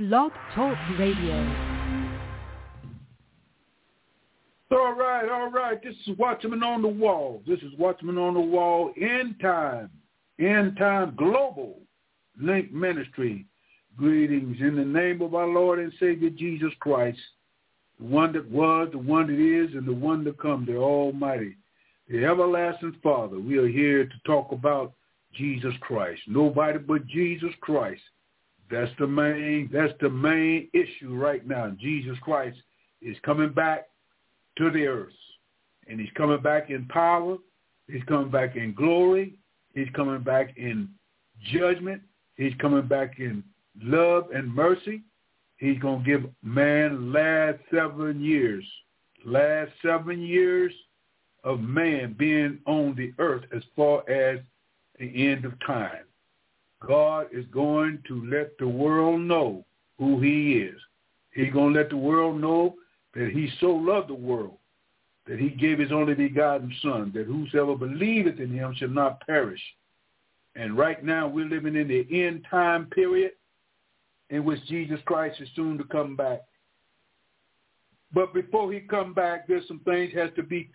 Blog Talk Radio. All right, all right. This is Watchman on the Wall. This is Watchman on the Wall End Time, End Time Global Link Ministry. Greetings in the name of our Lord and Savior Jesus Christ, the one that was, the one that is, and the one to come, the Almighty, the everlasting Father. We are here to talk about Jesus Christ. Nobody but Jesus Christ. That's the main that's the main issue right now. Jesus Christ is coming back to the earth. And he's coming back in power. He's coming back in glory. He's coming back in judgment. He's coming back in love and mercy. He's going to give man last seven years, last seven years of man being on the earth as far as the end of time. God is going to let the world know who he is. He's going to let the world know that he so loved the world that he gave his only begotten son, that whosoever believeth in him shall not perish. And right now we're living in the end time period in which Jesus Christ is soon to come back. But before he come back, there's some things has to be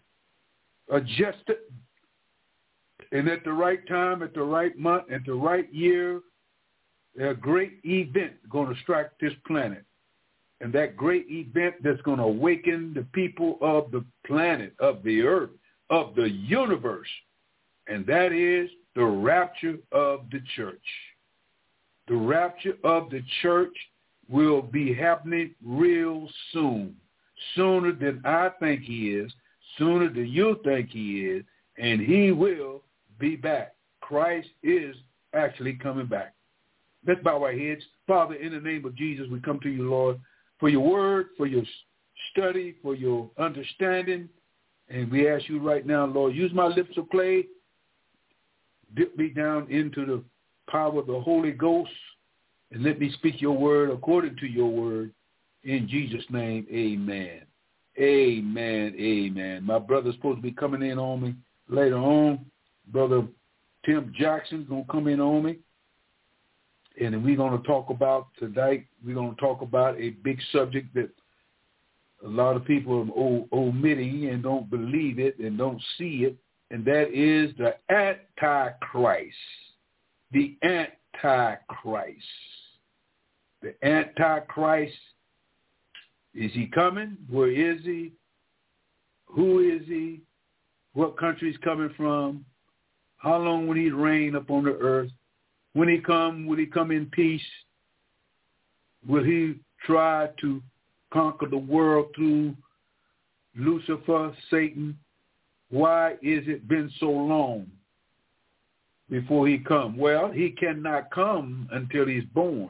adjusted. And at the right time, at the right month, at the right year, a great event going to strike this planet. And that great event that's going to awaken the people of the planet, of the earth, of the universe. And that is the rapture of the church. The rapture of the church will be happening real soon, sooner than I think he is, sooner than you think he is, and he will be back. Christ is actually coming back. Let's bow our heads. Father, in the name of Jesus, we come to you, Lord, for your word, for your study, for your understanding. And we ask you right now, Lord, use my lips of clay, dip me down into the power of the Holy Ghost, and let me speak your word according to your word. In Jesus' name, amen. Amen. Amen. My brother's supposed to be coming in on me later on. Brother Tim Jackson's to come in on me. And we're to talk about tonight, we're to talk about a big subject that a lot of people are omitting and don't believe it and don't see it, and that is the Antichrist. The Antichrist. The Antichrist, is he coming? Where is he? Who is he? What country is coming from? How long will he reign upon the earth? When he come, will he come in peace? Will he try to conquer the world through Lucifer, Satan? Why is it been so long before he come? Well, he cannot come until he's born.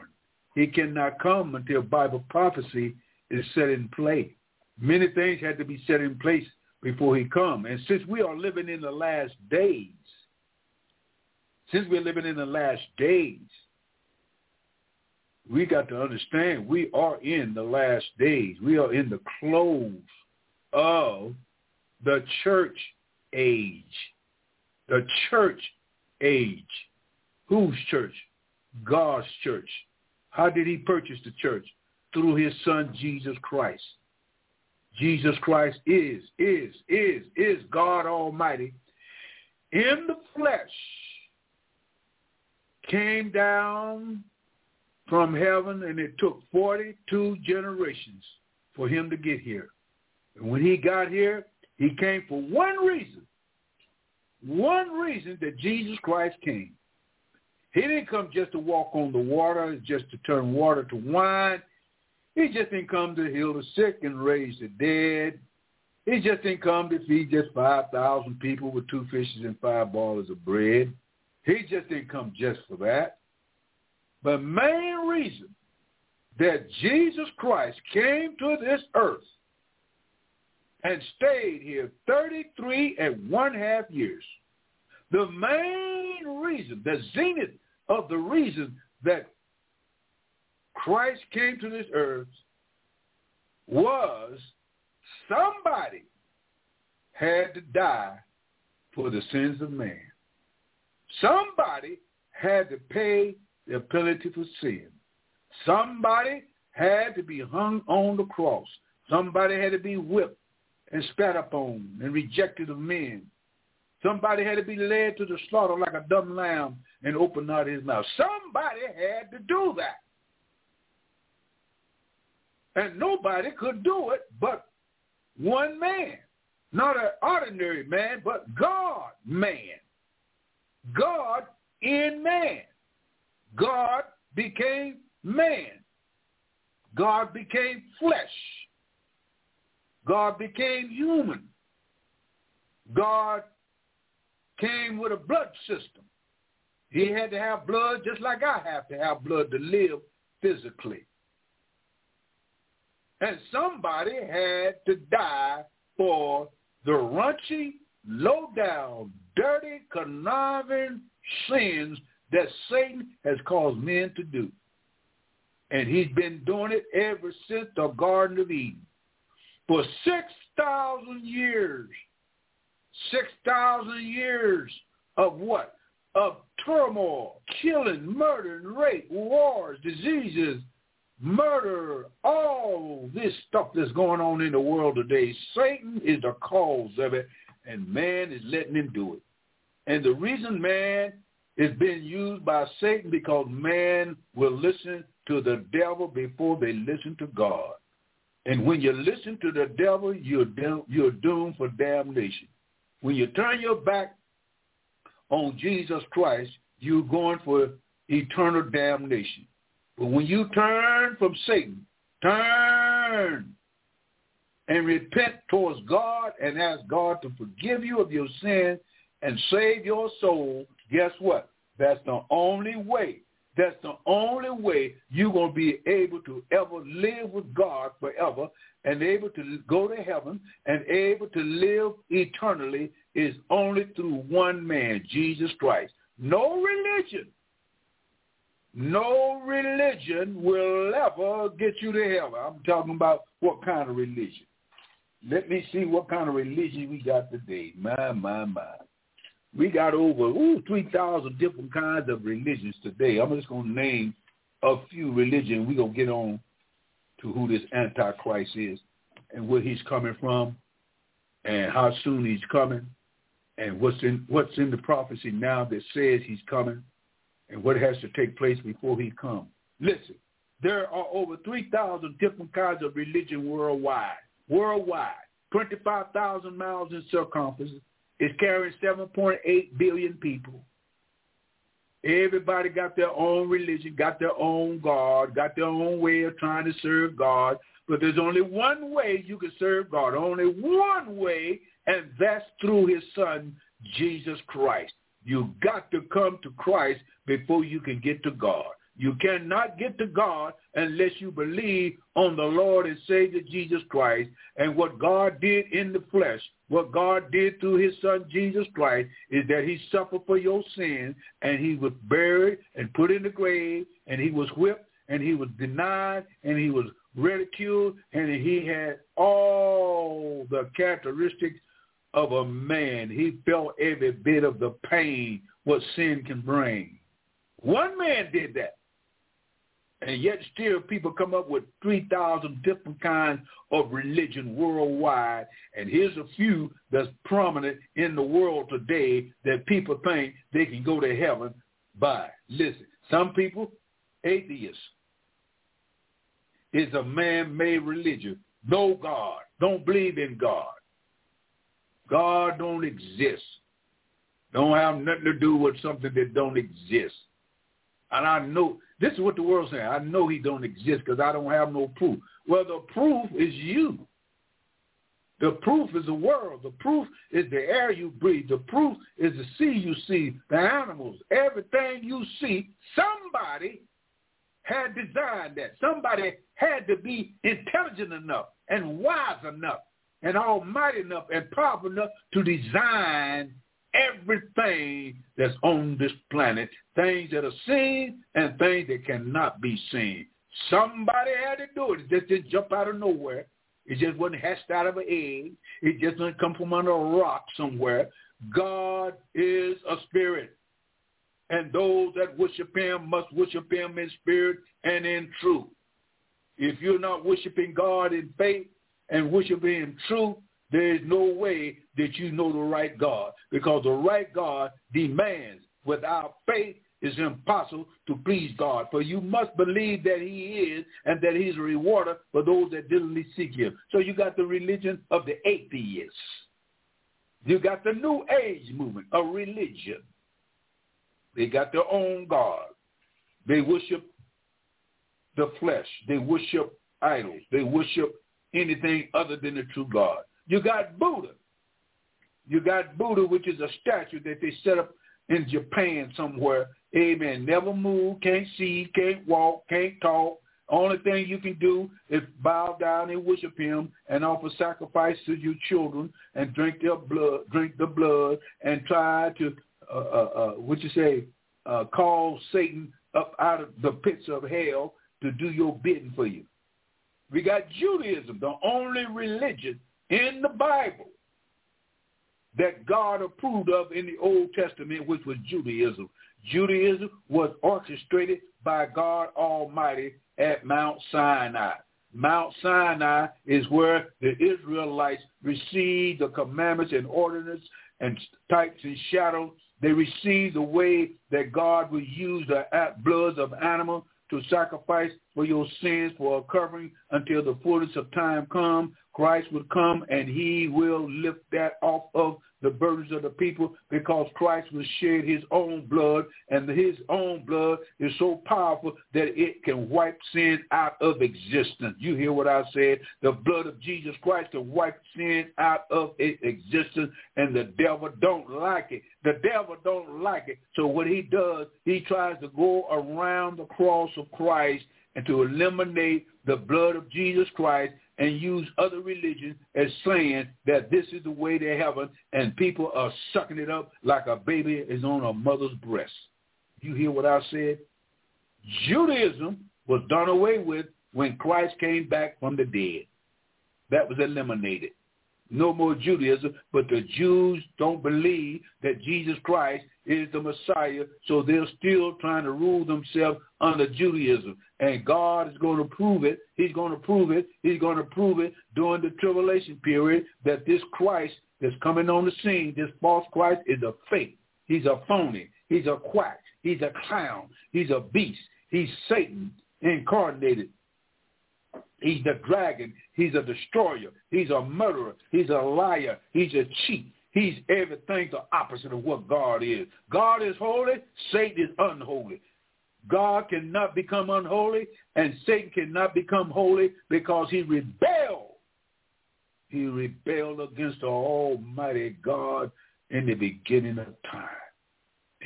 He cannot come until Bible prophecy is set in place. Many things had to be set in place before he come. And since we are living in the last days, since we're living in the last days, we got to understand we are in the last days. We are in the close of the church age. The church age. Whose church? God's church. How did he purchase the church? Through his son, Jesus Christ. Jesus Christ is, is, is, is God Almighty in the flesh came down from heaven and it took 42 generations for him to get here. And when he got here, he came for one reason. One reason that Jesus Christ came. He didn't come just to walk on the water, just to turn water to wine. He just didn't come to heal the sick and raise the dead. He just didn't come to feed just 5,000 people with two fishes and five ballers of bread. He just didn't come just for that. The main reason that Jesus Christ came to this earth and stayed here 33 and one half years, the main reason, the zenith of the reason that Christ came to this earth was somebody had to die for the sins of man. Somebody had to pay the penalty for sin. Somebody had to be hung on the cross. Somebody had to be whipped and spat upon and rejected of men. Somebody had to be led to the slaughter like a dumb lamb and open not his mouth. Somebody had to do that. And nobody could do it but one man. Not an ordinary man, but God man. God in man. God became man. God became flesh. God became human. God came with a blood system. He had to have blood just like I have to have blood to live physically. And somebody had to die for the raunchy, low-down, dirty, conniving sins that Satan has caused men to do. And he's been doing it ever since the Garden of Eden. For 6,000 years. 6,000 years of what? Of turmoil, killing, murder, rape, wars, diseases, murder, all this stuff that's going on in the world today. Satan is the cause of it, and man is letting him do it. And the reason man is being used by Satan because man will listen to the devil before they listen to God. And when you listen to the devil, you're, you're doomed for damnation. When you turn your back on Jesus Christ, you're going for eternal damnation. But when you turn from Satan, turn and repent towards God and ask God to forgive you of your sins and save your soul, guess what? That's the only way. That's the only way you're going to be able to ever live with God forever and able to go to heaven and able to live eternally is only through one man, Jesus Christ. No religion no religion will ever get you to heaven. I'm talking about what kind of religion. Let me see what kind of religion we got today. My, my, my. We got over ooh, 3,000 different kinds of religions today. I'm just going to name a few religions. We're going to get on to who this Antichrist is and where he's coming from and how soon he's coming and what's in, what's in the prophecy now that says he's coming and what has to take place before he comes. Listen, there are over 3,000 different kinds of religion worldwide. Worldwide. 25,000 miles in circumference. It's carrying 7.8 billion people. Everybody got their own religion, got their own God, got their own way of trying to serve God. But there's only one way you can serve God, only one way, and that's through his son, Jesus Christ. You got to come to Christ before you can get to God. You cannot get to God unless you believe on the Lord and Savior Jesus Christ and what God did in the flesh. What God did through his son Jesus Christ is that he suffered for your sins and he was buried and put in the grave and he was whipped and he was denied and he was ridiculed and he had all the characteristics of a man. He felt every bit of the pain what sin can bring. One man did that. And yet still people come up with 3,000 different kinds of religion worldwide. And here's a few that's prominent in the world today that people think they can go to heaven by. Listen, some people, atheists, is a man-made religion. No God. Don't believe in God. God don't exist. Don't have nothing to do with something that don't exist. And I know, this is what the world's saying. I know he don't exist because I don't have no proof. Well, the proof is you. The proof is the world. The proof is the air you breathe. The proof is the sea you see, the animals, everything you see. Somebody had designed that. Somebody had to be intelligent enough and wise enough and almighty enough and powerful enough to design everything that's on this planet, things that are seen and things that cannot be seen. Somebody had to do it. It just didn't jump out of nowhere. It just wasn't hatched out of an egg. It just didn't come from under a rock somewhere. God is a spirit. And those that worship him must worship him in spirit and in truth. If you're not worshiping God in faith and worshiping him in truth, there is no way that you know the right God because the right God demands without faith it's impossible to please God. For you must believe that he is and that he's a rewarder for those that diligently seek him. So you got the religion of the atheists. You got the New Age movement, a religion. They got their own God. They worship the flesh. They worship idols. They worship anything other than the true God. You got Buddha. You got Buddha, which is a statue that they set up in Japan somewhere. Amen. Never move, can't see, can't walk, can't talk. Only thing you can do is bow down and worship him and offer sacrifice to your children and drink their blood, drink the blood and try to, uh, uh, uh, what you say, uh, call Satan up out of the pits of hell to do your bidding for you. We got Judaism, the only religion in the Bible that God approved of in the Old Testament, which was Judaism. Judaism was orchestrated by God Almighty at Mount Sinai. Mount Sinai is where the Israelites received the commandments and ordinances and types and shadows. They received the way that God would use the bloods of animals to sacrifice for your sins for a covering until the fullness of time come. Christ would come and he will lift that off of the burdens of the people because Christ will shed his own blood and his own blood is so powerful that it can wipe sin out of existence. You hear what I said? The blood of Jesus Christ can wipe sin out of existence and the devil don't like it. The devil don't like it. So what he does, he tries to go around the cross of Christ and to eliminate the blood of Jesus Christ and use other religions as saying that this is the way to heaven and people are sucking it up like a baby is on a mother's breast. You hear what I said? Judaism was done away with when Christ came back from the dead. That was eliminated no more Judaism, but the Jews don't believe that Jesus Christ is the Messiah, so they're still trying to rule themselves under Judaism. And God is going to prove it. He's going to prove it. He's going to prove it during the tribulation period that this Christ that's coming on the scene, this false Christ, is a fake. He's a phony. He's a quack. He's a clown. He's a beast. He's Satan incarnated. He's the dragon. He's a destroyer. He's a murderer. He's a liar. He's a cheat. He's everything the opposite of what God is. God is holy. Satan is unholy. God cannot become unholy, and Satan cannot become holy because he rebelled. He rebelled against the Almighty God in the beginning of time.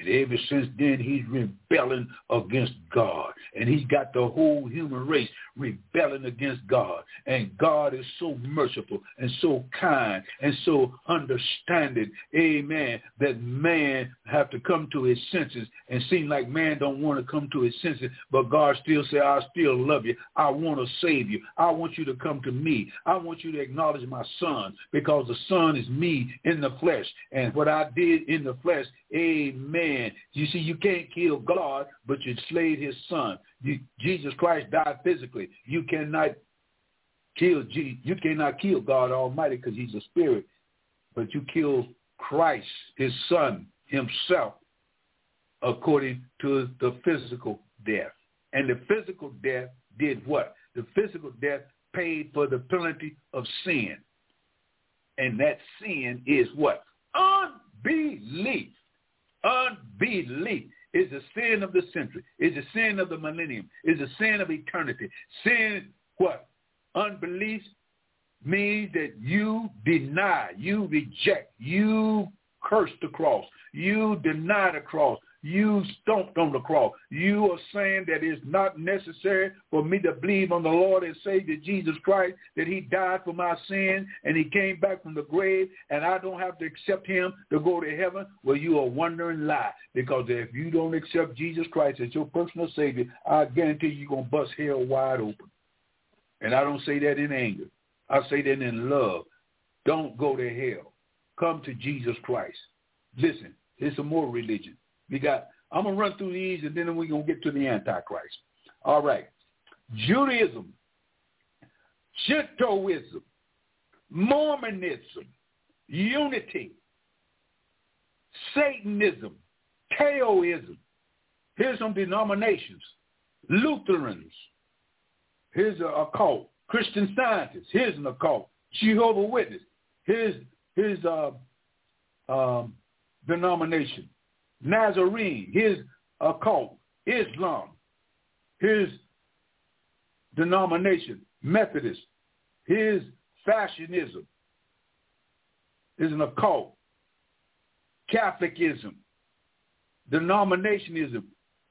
And ever since then, he's rebelling against God. And he's got the whole human race rebelling against God. And God is so merciful and so kind and so understanding, amen, that man have to come to his senses and seem like man don't want to come to his senses, but God still say, I still love you. I want to save you. I want you to come to me. I want you to acknowledge my son because the son is me in the flesh. And what I did in the flesh, amen. You see, you can't kill God, but you slayed his son. You, Jesus Christ died physically. You cannot kill you cannot kill God Almighty because he's a spirit, but you kill Christ, his son, himself, according to the physical death. And the physical death did what? The physical death paid for the penalty of sin. And that sin is what? Unbelief. Unbelief is the sin of the century, is the sin of the millennium, is the sin of eternity. Sin, what? Unbelief means that you deny, you reject, you curse the cross, you deny the cross, you stomped on the cross. You are saying that it's not necessary for me to believe on the Lord and Savior Jesus Christ, that he died for my sin and he came back from the grave and I don't have to accept him to go to heaven. Well, you are wondering lie because if you don't accept Jesus Christ as your personal Savior, I guarantee you're going to bust hell wide open. And I don't say that in anger. I say that in love. Don't go to hell. Come to Jesus Christ. Listen, it's a more religion. We got I'm to run through these and then we're to get to the Antichrist. All right. Judaism, Shintoism, Mormonism, unity, Satanism, Taoism. Here's some denominations. Lutherans. Here's a, a cult. Christian Scientists. Here's an occult. Jehovah Witness. Here's his uh, um, denomination. Nazarene. his occult. Islam. His denomination. Methodist. His fashionism is an occult. Catholicism, denominationism,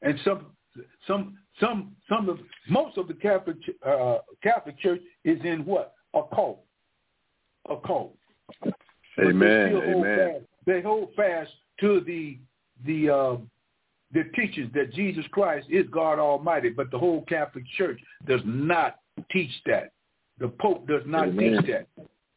and some some some some of most of the Catholic uh, Catholic Church is in what a cult, a cult. Amen. Amen. Fast, they hold fast to the the uh, the teachings that Jesus Christ is God Almighty, but the whole Catholic Church does not teach that. The Pope does not Amen. teach that.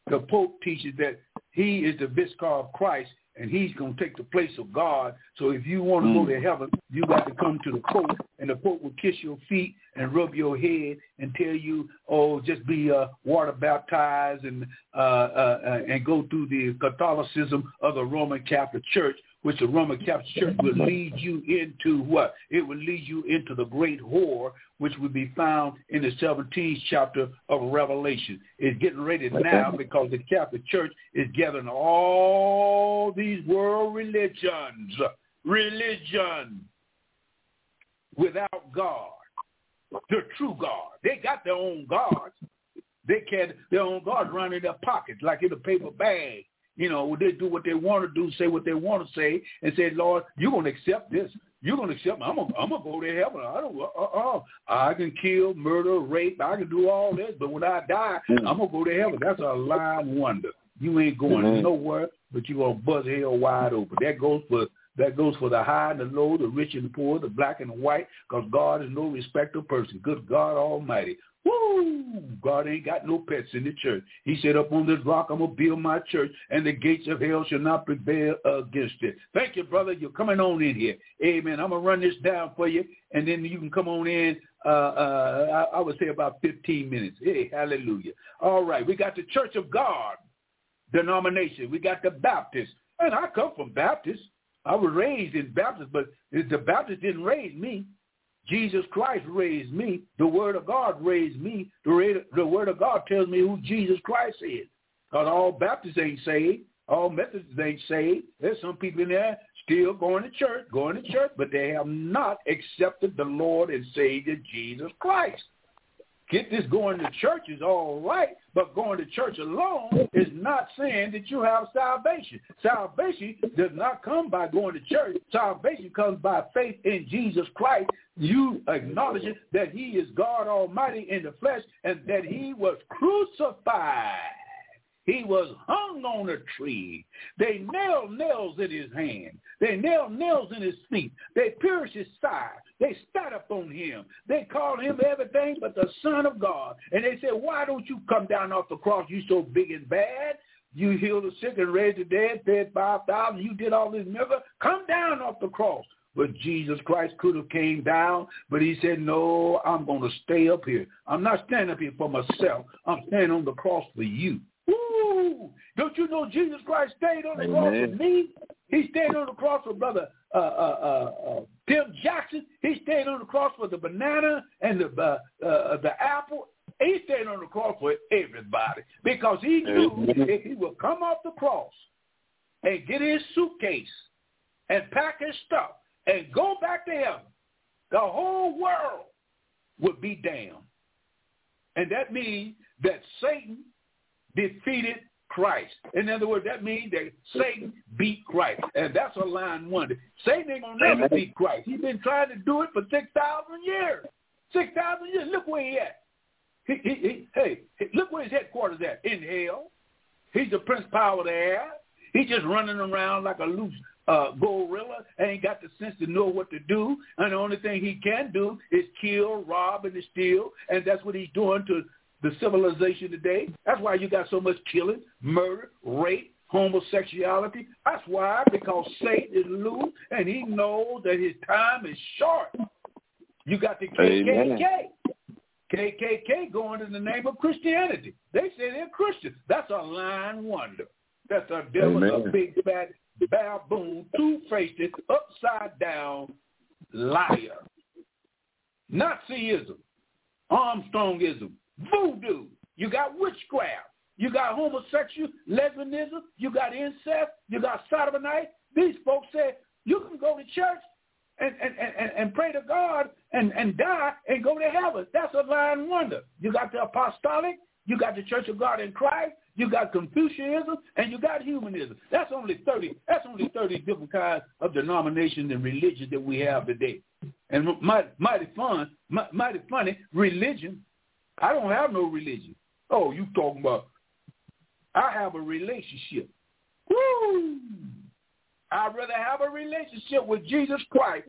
The Pope teaches that he is the vicar of Christ and he's going to take the place of God. So if you want to Mm. go to heaven, you got to come to the Pope, and the Pope will kiss your feet and rub your head and tell you, oh, just be uh, water baptized and uh, uh, uh, and go through the Catholicism of the Roman Catholic Church, which the Roman Catholic Church will lead you into what? It will lead you into the great whore, which would be found in the 17th chapter of Revelation. It's getting ready now because the Catholic Church is gathering all these world religions, religion without God, the true God. They got their own gods. They carry their own gods around in their pockets like in a paper bag. You know, they do what they want to do, say what they want to say, and say, Lord, you're going to accept this. You're going to accept me. I'm going I'm to go to heaven. I don't, uh-uh. I can kill, murder, rape. I can do all this. But when I die, Mm. I'm going to go to heaven. That's a lying wonder. You ain't going Mhm. nowhere, but you're going to buzz hell wide open. That goes for that goes for the high and the low, the rich and the poor, the black and the white, because God is no respecter of person. Good God Almighty. Woo! God ain't got no pets in the church. He said, up on this rock, I'm going to build my church, and the gates of hell shall not prevail against it. Thank you, brother. You're coming on in here. Amen. I'm going to run this down for you, and then you can come on in, uh, uh, I, I would say about 15 minutes. Hey, hallelujah. All right. We got the Church of God denomination. We got the Baptists. And I come from Baptists. I was raised in Baptist, but the Baptist didn't raise me. Jesus Christ raised me. The Word of God raised me. The, the Word of God tells me who Jesus Christ is. Because all Baptists ain't saved. All Methodists ain't saved. There's some people in there still going to church, going to church, but they have not accepted the Lord and Savior Jesus Christ. Get this going to church is all right, but going to church alone is not saying that you have salvation. Salvation does not come by going to church. Salvation comes by faith in Jesus Christ. You acknowledging that he is God Almighty in the flesh and that he was crucified. He was hung on a tree. They nailed nails in his hand. They nailed nails in his feet. They pierced his side. They spat upon him. They called him everything but the Son of God. And they said, why don't you come down off the cross? You so big and bad. You healed the sick and raised the dead, fed 5,000. You did all this miracle. Come down off the cross. But Jesus Christ could have came down, but he said, no, I'm going to stay up here. I'm not standing up here for myself. I'm standing on the cross for you. Don't you know Jesus Christ stayed on the cross Amen. for me? He stayed on the cross for brother uh, uh, uh, uh, Tim Jackson. He stayed on the cross for the banana and the uh, uh, the apple. He stayed on the cross for everybody because he knew Amen. if he would come off the cross and get his suitcase and pack his stuff and go back to heaven, the whole world would be damned. And that means that Satan defeated Christ. In other words, that means that Satan beat Christ. And that's a line wonder. Satan ain't going to never beat Christ. He's been trying to do it for 6,000 years. 6,000 years. Look where he at. He, he, he, hey, look where his headquarters at. In hell. He's the prince power of the air. He's just running around like a loose uh, gorilla. Ain't got the sense to know what to do. And the only thing he can do is kill, rob, and steal. And that's what he's doing to the civilization today. That's why you got so much killing, murder, rape, homosexuality. That's why, because Satan is loose and he knows that his time is short. You got the KKK. Amen. KKK going in the name of Christianity. They say they're Christians. That's a lying wonder. That's a devil, Amen. a big fat baboon, two-faced, upside down liar. Nazism, Armstrongism, voodoo. You got witchcraft. You got homosexual, lesbianism. You got incest. You got sodomite. These folks say you can go to church and, and, and, and pray to God and, and die and go to heaven. That's a lying wonder. You got the apostolic. You got the Church of God in Christ. You got Confucianism and you got humanism. That's only 30. That's only 30 different kinds of denominations and religions that we have today. And mighty, mighty fun, mighty funny, religion. I don't have no religion. Oh, you talking about? I have a relationship. Woo! I'd rather have a relationship with Jesus Christ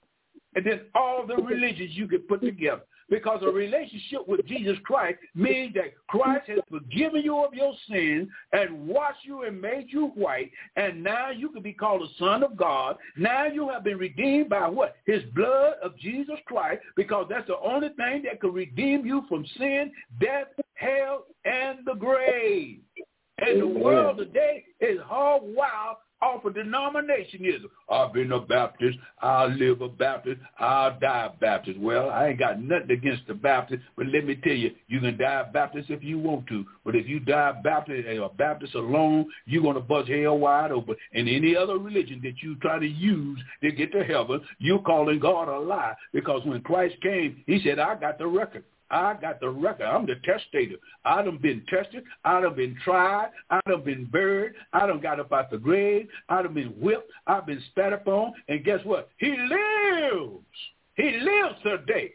and then all the religions you can put together. Because a relationship with Jesus Christ means that Christ has forgiven you of your sins and washed you and made you white. And now you can be called a son of God. Now you have been redeemed by what? His blood of Jesus Christ because that's the only thing that can redeem you from sin, death, hell, and the grave. And the world today is hog wild off of denominationism. I've been a Baptist. I'll live a Baptist. I'll die a Baptist. Well, I ain't got nothing against the Baptist, but let me tell you, you can die a Baptist if you want to. But if you die a Baptist, eh, a Baptist alone, you're going to bust hell wide open. And any other religion that you try to use to get to heaven, you're calling God a lie. Because when Christ came, he said, I got the record. I got the record. I'm the testator. I done been tested. I done been tried. I done been buried. I done got up out the grave. I done been whipped. I've been spat upon. And guess what? He lives. He lives today.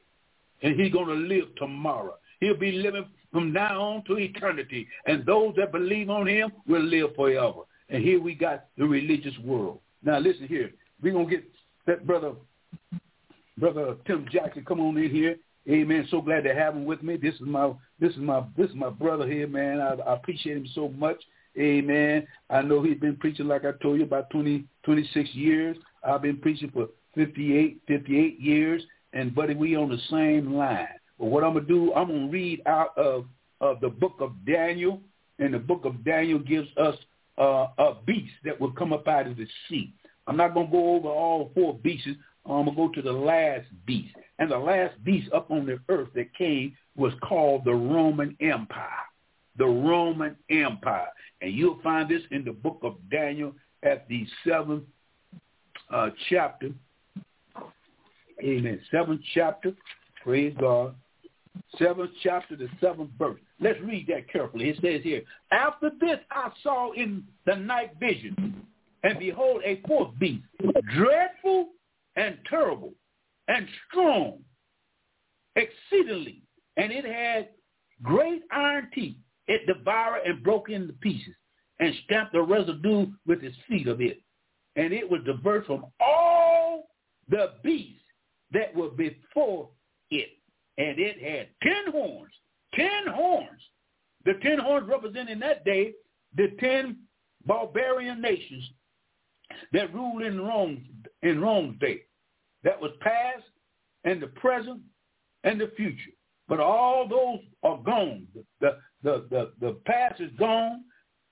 And he's going to live tomorrow. He'll be living from now on to eternity. And those that believe on him will live forever. And here we got the religious world. Now listen here. We're going to get that brother, brother Tim Jackson come on in here Amen. So glad to have him with me. This is my this is my this is my brother here, man. I, I appreciate him so much. Amen. I know he's been preaching like I told you about 20, 26 years. I've been preaching for 58, 58 years, and buddy, we on the same line. But what I'm gonna do, I'm gonna read out of of the book of Daniel, and the book of Daniel gives us uh, a beast that will come up out of the sea. I'm not gonna go over all four beasts. I'm gonna go to the last beast. And the last beast up on the earth that came was called the Roman Empire. The Roman Empire. And you'll find this in the book of Daniel at the seventh uh, chapter. Amen. Seventh chapter. Praise God. Seventh chapter, the seventh verse. Let's read that carefully. It says here, After this I saw in the night vision, and behold, a fourth beast, dreadful and terrible, and strong exceedingly, and it had great iron teeth. It devoured and broke into pieces and stamped the residue with its feet of it. And it was diverse from all the beasts that were before it. And it had ten horns. Ten horns. The ten horns represent in that day the ten barbarian nations that ruled in Rome in Rome's day that was past and the present and the future. But all those are gone. The, the, the, the past is gone,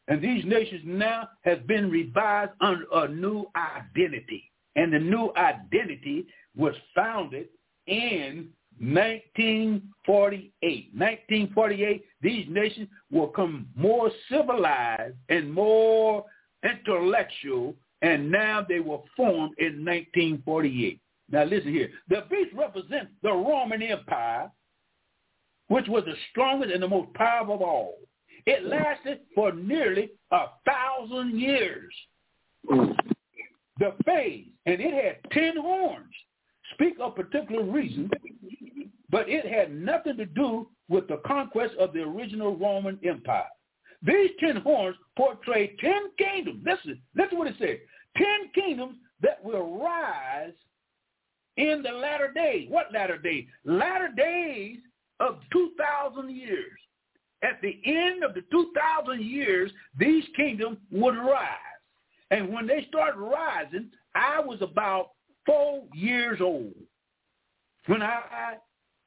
and these nations now has been revised under a new identity. And the new identity was founded in 1948. 1948, these nations will come more civilized and more intellectual, and now they were formed in 1948. Now listen here. The beast represents the Roman Empire, which was the strongest and the most powerful of all. It mm. lasted for nearly a thousand years. Mm. The phase, and it had ten horns, speak of particular reason, but it had nothing to do with the conquest of the original Roman Empire. These ten horns portray ten kingdoms. Listen, listen what it says. Ten kingdoms that will rise in the latter days. What latter days? Latter days of 2,000 years. at the end of the 2,000 years, these kingdoms would rise. And when they started rising, I was about four years old. When I,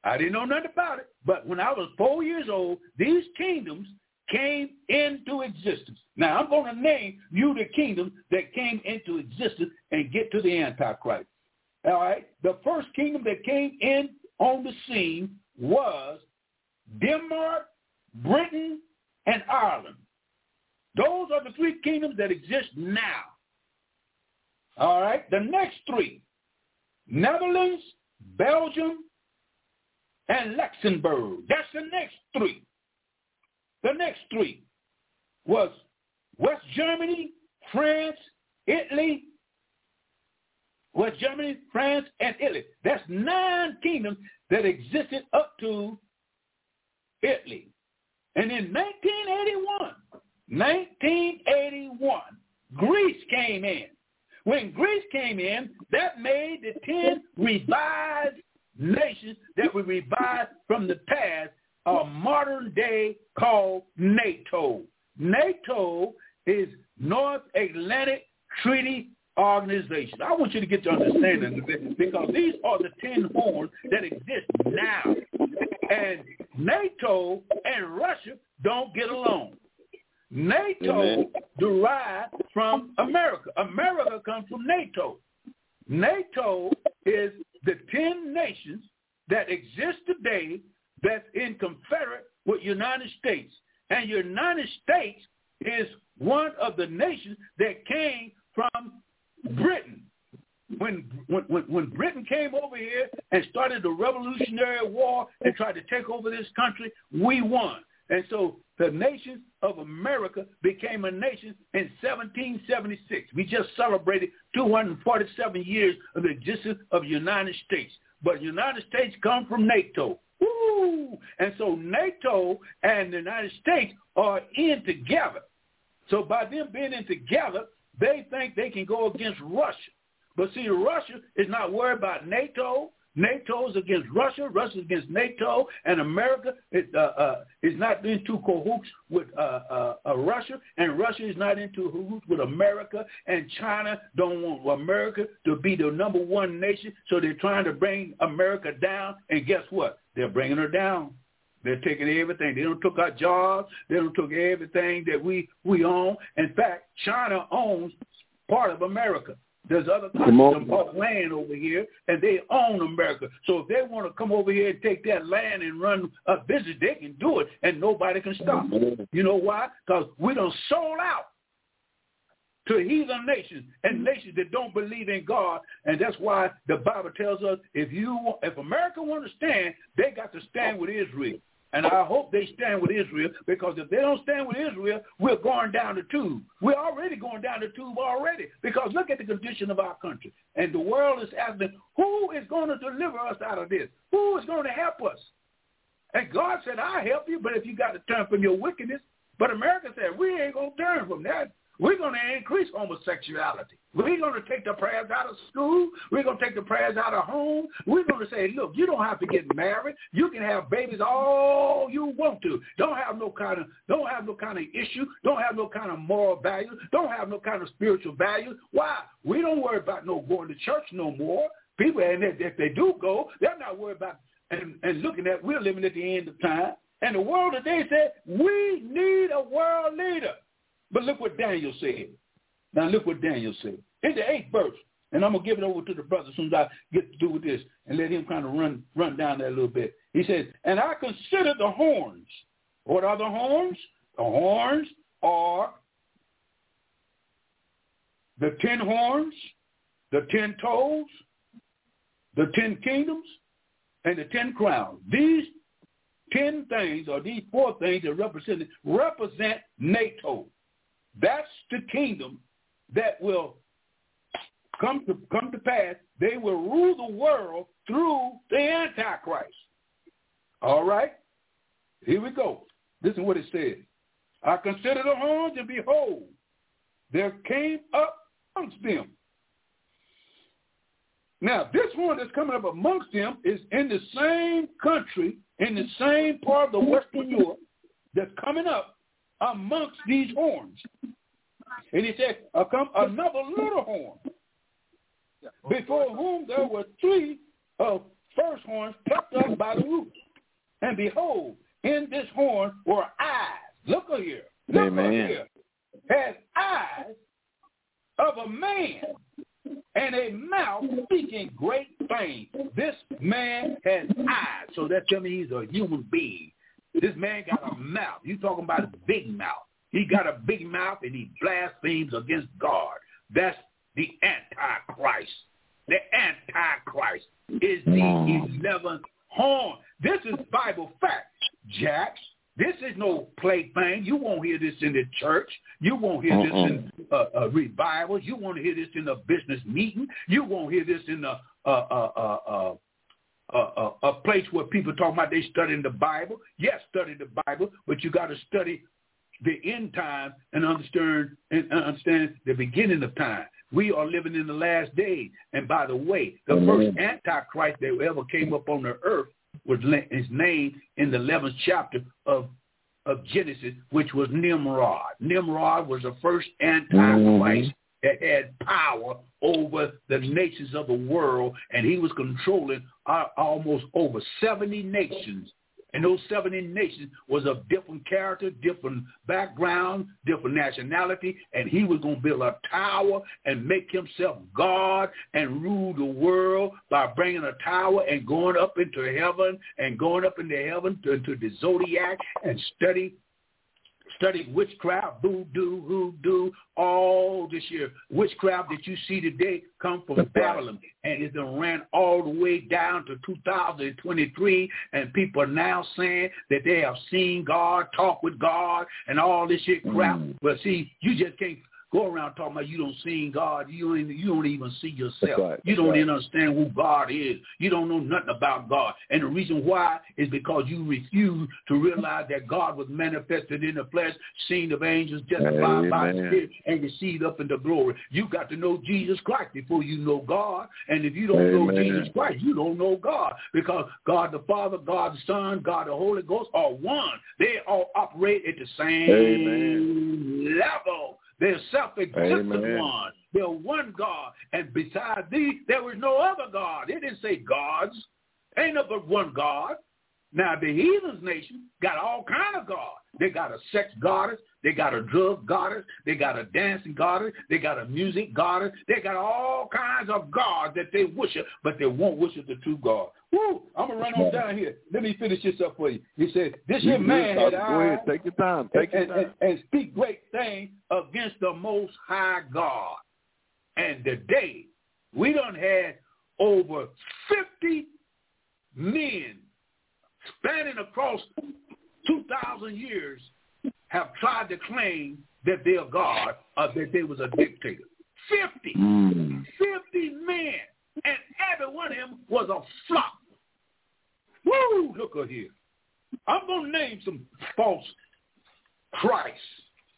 I didn't know nothing about it, but when I was four years old, these kingdoms came into existence. Now I'm going to name you the kingdom that came into existence and get to the Antichrist. All right. The first kingdom that came in on the scene was Denmark, Britain, and Ireland. Those are the three kingdoms that exist now. All right. The next three, Netherlands, Belgium, and Luxembourg. That's the next three. The next three was West Germany, France, Italy, West Germany, France, and Italy. That's nine kingdoms that existed up to Italy. And in 1981, 1981, Greece came in. When Greece came in, that made the 10 revised nations that were revised from the past a modern day called NATO. NATO is North Atlantic Treaty Organization. I want you to get your understanding of it because these are the 10 horns that exist now. And NATO and Russia don't get along. NATO Amen. derived from America. America comes from NATO. NATO is the 10 nations that exist today that's in confederate with United States. And United States is one of the nations that came from Britain. When, when, when Britain came over here and started the Revolutionary War and tried to take over this country, we won. And so the nation of America became a nation in 1776. We just celebrated 247 years of the existence of the United States. But the United States come from NATO. Woo! And so NATO and the United States are in together. So by them being in together, they think they can go against Russia. But see, Russia is not worried about NATO. NATO is against Russia. Russia is against NATO. And America is, uh, uh, is not into cahoots with uh, uh, uh, Russia. And Russia is not into cahoots with America. And China don't want America to be the number one nation. So they're trying to bring America down. And guess what? They're bringing her down. They're taking everything. They don't took our jobs. They don't took everything that we we own. In fact, China owns part of America. There's other countries that bought land over here, and they own America. So if they want to come over here and take that land and run a business, they can do it, and nobody can stop them. You know why? Because we don't sold out to heathen nations and nations that don't believe in God. And that's why the Bible tells us if you if America want to stand, they got to stand with Israel. And I hope they stand with Israel because if they don't stand with Israel, we're going down the tube. We're already going down the tube already because look at the condition of our country. And the world is asking, who is going to deliver us out of this? Who is going to help us? And God said, I'll help you, but if you got to turn from your wickedness. But America said, we ain't going to turn from that. We're going to increase homosexuality. We're going to take the prayers out of school. We're going to take the prayers out of home. We're going to say, look, you don't have to get married. You can have babies all you want to. Don't have no kind of don't have no kind of issue. Don't have no kind of moral value. Don't have no kind of spiritual value. Why? We don't worry about no going to church no more. People, and if they do go, they're not worried about and, and looking at we're living at the end of time. And the world today said we need a world leader. But look what Daniel said. Now look what Daniel said. In the eighth verse. And I'm gonna give it over to the brother as soon as I get to do with this and let him kind of run run down that a little bit. He says, and I consider the horns. What are the horns? The horns are the ten horns, the ten toes, the ten kingdoms, and the ten crowns. These ten things or these four things that represent represent NATO. That's the kingdom that will come to come to pass. They will rule the world through the Antichrist. All right? Here we go. This is what it says. I consider the horns and behold, there came up amongst them. Now, this one that's coming up amongst them is in the same country, in the same part of the Western Europe, that's coming up amongst these horns. And he said, come another little horn, before whom there were three of first horns plucked up by the root. And behold, in this horn were eyes. Look here. Look Amen. here. Has eyes of a man and a mouth speaking great things. This man has eyes, so that tells me he's a human being. This man got a mouth. You talking about a big mouth. He got a big mouth and he blasphemes against God. That's the Antichrist. The Antichrist is the eleventh horn. This is Bible fact, Jack. This is no plaything. You won't hear this in the church. You won't hear this in uh, uh, revivals. You won't hear this in a business meeting. You won't hear this in a uh, uh, uh, uh, uh, a place where people talk about they studying the Bible. Yes, study the Bible, but you got to study the end time and understand and understand the beginning of time. We are living in the last days. And by the way, the mm-hmm. first Antichrist that ever came up on the earth was his name in the 11th chapter of of Genesis, which was Nimrod. Nimrod was the first Antichrist mm-hmm. That had power over the nations of the world, and he was controlling uh, almost over 70 nations. And those 70 nations was of different character, different background, different nationality, and he was going to build a tower and make himself God and rule the world by bringing a tower and going up into heaven and going up into heaven to, to the zodiac and study studied witchcraft, voodoo, hoodoo, all this year. Witchcraft that you see today come from Babylon, and it's been ran all the way down to 2023, and people are now saying that they have seen God, talk with God, and all this shit crap. Mm. But see, you just can't go around talking about you don't see God. You don't, you don't even see yourself. Right. You don't right. even understand who God is. You don't know nothing about God. And the reason why is because you refuse to realize that God was manifested in the flesh, seen of angels, justified by the Spirit, and received up into glory. You got to know Jesus Christ before you know God. And if you don't Amen. know Jesus Christ, you don't know God. Because God the Father, God the Son, God the Holy Ghost are one. They all operate at the same Amen. level. They're self-existent one. They're one God. And beside thee, there was no other God. It didn't say gods. Ain't no but one God. Now the heathens nation got all kind of gods. They got a sex goddess. They got a drug goddess. They got a dancing goddess. They got a music goddess. They got all kinds of gods that they worship, but they won't worship the true God. Woo! I'm gonna run on down here. Let me finish this up for you. He said, "This here man had Go ahead, take your time. Take and, your time. And, and speak great things against the Most High God. And today we done had over 50 men spanning across 2,000 years have tried to claim that they're God or that they was a dictator. 50. Mm. 50 men. And every one of them was a flop. Woo! Look at here. I'm going to name some false Christ.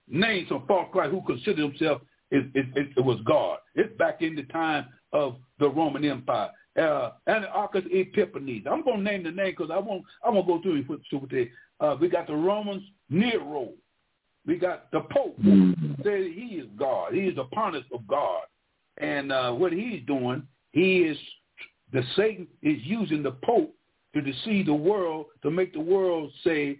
Name some false Christ who considered himself it, it, it, it was God. It's back in the time of the Roman Empire. Uh, Antiochus Epiphanes. I'm going to name the name because I won't. I won't go through it. Super uh, we got the Romans Nero. We got the Pope. Mm-hmm. Say he is God. He is a Pontiff of God. And uh, what he's doing, he is the Satan is using the Pope to deceive the world to make the world say,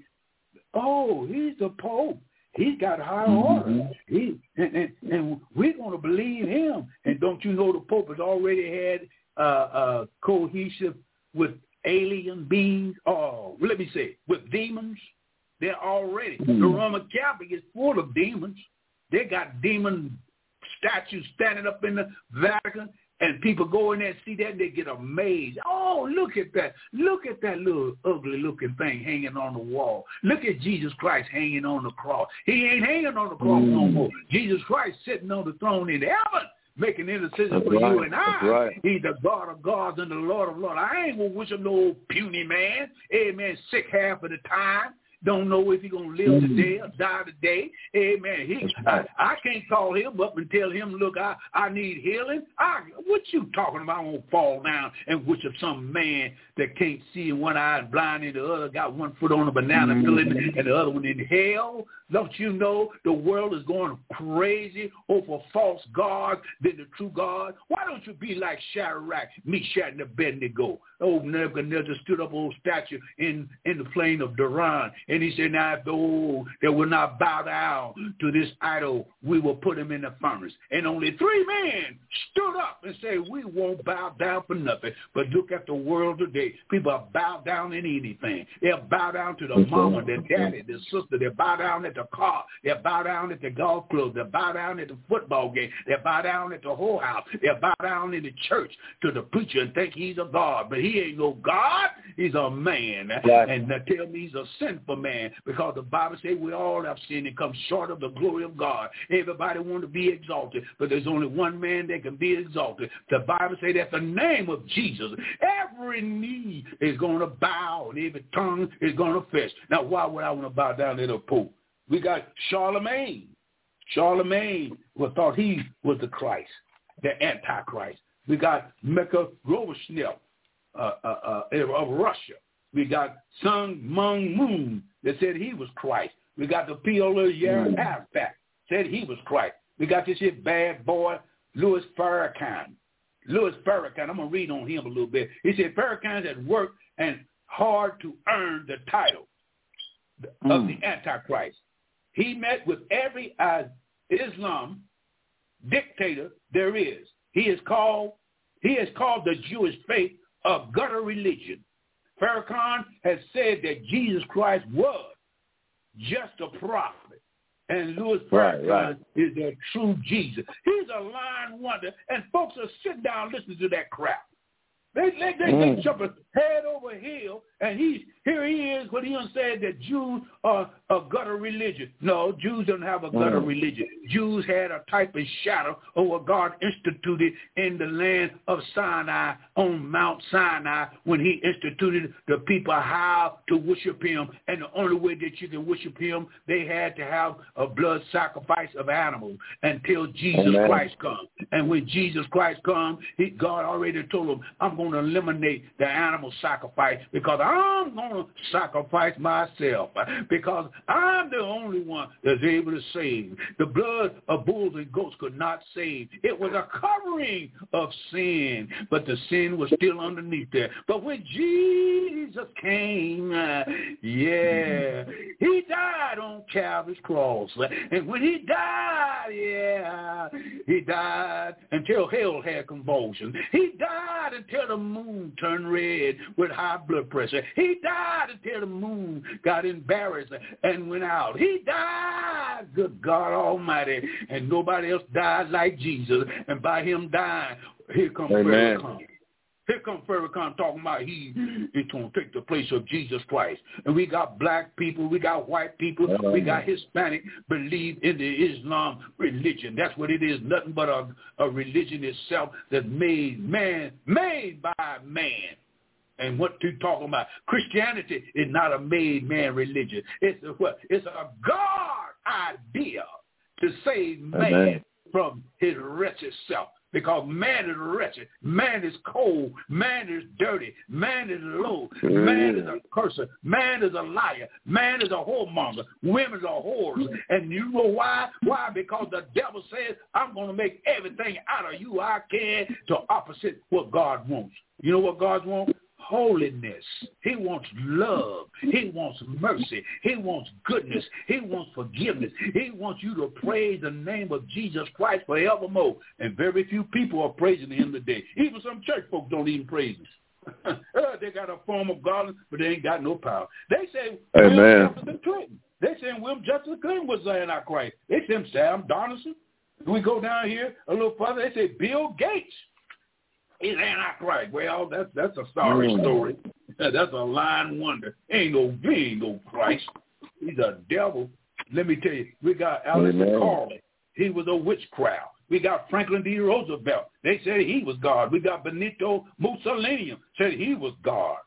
"Oh, he's the Pope. He's got high order. Mm-hmm. He and, and, and we're going to believe him." And don't you know the Pope has already had uh, uh, cohesive with alien beings, or let me say, with demons. They're already. Mm-hmm. The Roman Catholic is full of demons. They got demon statues standing up in the Vatican, and people go in there and see that, and they get amazed. Oh, look at that. Look at that little ugly-looking thing hanging on the wall. Look at Jesus Christ hanging on the cross. He ain't hanging on the cross mm-hmm. no more. Jesus Christ sitting on the throne in heaven making intercession That's for right. you and I. Right. He's the God of gods and the Lord of lords. I ain't gonna wish him no puny man. Amen. Sick half of the time. Don't know if he's going to live mm-hmm. today or die today. Amen. He, I, I can't call him up and tell him, look, I, I need healing. I, what you talking about? I'm going to fall down and wish of some man that can't see in one eye and blind in the other, got one foot on a banana mm-hmm. and the other one in hell. Don't you know the world is going crazy over false gods than the true God? Why don't you be like Shadrach, Meshach, and Abednego? Old Nebuchadnezzar stood up old statue in, in the plain of Duran, and he said, now if those that will not bow down to this idol, we will put him in the furnace. And only three men stood up and said, we won't bow down for nothing. But look at the world today. People bow down in anything. They'll bow down to the mama, their daddy, their sister. They bow down at the car. They bow down at the golf club. They bow down at the football game. They bow down at the whole house. They bow down in the church to the preacher and think he's a God. But he ain't no God. He's a man. And they tell me he's a sinful man because the Bible says we all have sinned and come short of the glory of God. Everybody want to be exalted, but there's only one man that can be exalted. The Bible says that the name of Jesus, every knee is going to bow and every tongue is going to fess. Now, why would I want to bow down to the Pope? We got Charlemagne. Charlemagne was thought he was the Christ, the Antichrist. We got Mecca Groversnell uh, uh, uh, of Russia. We got Sun Myung Moon that said he was Christ. We got the Peola Yair Azbak said he was Christ. We got this here bad boy, Louis Farrakhan. Louis Farrakhan, I'm going to read on him a little bit. He said Farrakhan had worked and hard to earn the title mm. of the Antichrist. He met with every uh, Islam dictator there is. He is called he has called the Jewish faith a gutter religion. Farrakhan has said that Jesus Christ was just a prophet. And Louis Farrakhan right, right. is the true Jesus. He's a lying wonder. And folks are sitting down listening to that crap. They they they, mm. they jumping head over heel, and he's here. He is when he said that Jews are a gutter religion. No, Jews don't have a gutter mm. religion. Jews had a type of shadow of what God instituted in the land of Sinai on Mount Sinai when He instituted the people how to worship Him, and the only way that you can worship Him, they had to have a blood sacrifice of animals until Jesus Amen. Christ comes. And when Jesus Christ comes, he, God already told him, "I'm going to eliminate the animal sacrifice because I'm going to sacrifice myself because I'm the only one that's able to save. The blood of bulls and goats could not save. It was a covering of sin, but the sin was still underneath there. But when Jesus came, uh, yeah, he died on Calvary's cross. And when he died, yeah, he died until hell had convulsions. He died until the moon turned red with high blood pressure. He died until the moon got embarrassed and went out. He died, good God Almighty, and nobody else died like Jesus. And by him dying, here comes Amen. Here comes Farrakhan talking about he is going to take the place of Jesus Christ. And we got black people, we got white people, we got Hispanic believe in the Islam religion. That's what it is, nothing but a, a religion itself that's made man, made by man. And what you talking about? Christianity is not a made man religion. It's a what? It's a God idea to save man Amen. from his wretched self. Because man is wretched. Man is cold. Man is dirty. Man is low. Man is a cursor. Man is a liar. Man is a whoremonger. Women are whores. And you know why? Why? Because the devil says, I'm going to make everything out of you I can to opposite what God wants. You know what God wants? Holiness. He wants love. He wants mercy. He wants goodness. He wants forgiveness. He wants you to praise the name of Jesus Christ forevermore. And very few people are praising him today. Even some church folks don't even praise him. Uh, they got a form of godliness, but they ain't got no power. They say Amen. William Jefferson Clinton. They say William Jefferson Clinton was saying our Christ. They say Sam Donaldson. We go down here a little further. They say Bill Gates He's Antichrist. Well, that's that's a sorry mm. story. That's a lying wonder. Ain't no he ain't no Christ. He's a devil. Let me tell you, we got Aleister Crowley. He was a witchcraft. We got Franklin D. Roosevelt. They said he was God. We got Benito Mussolini. Said he was God.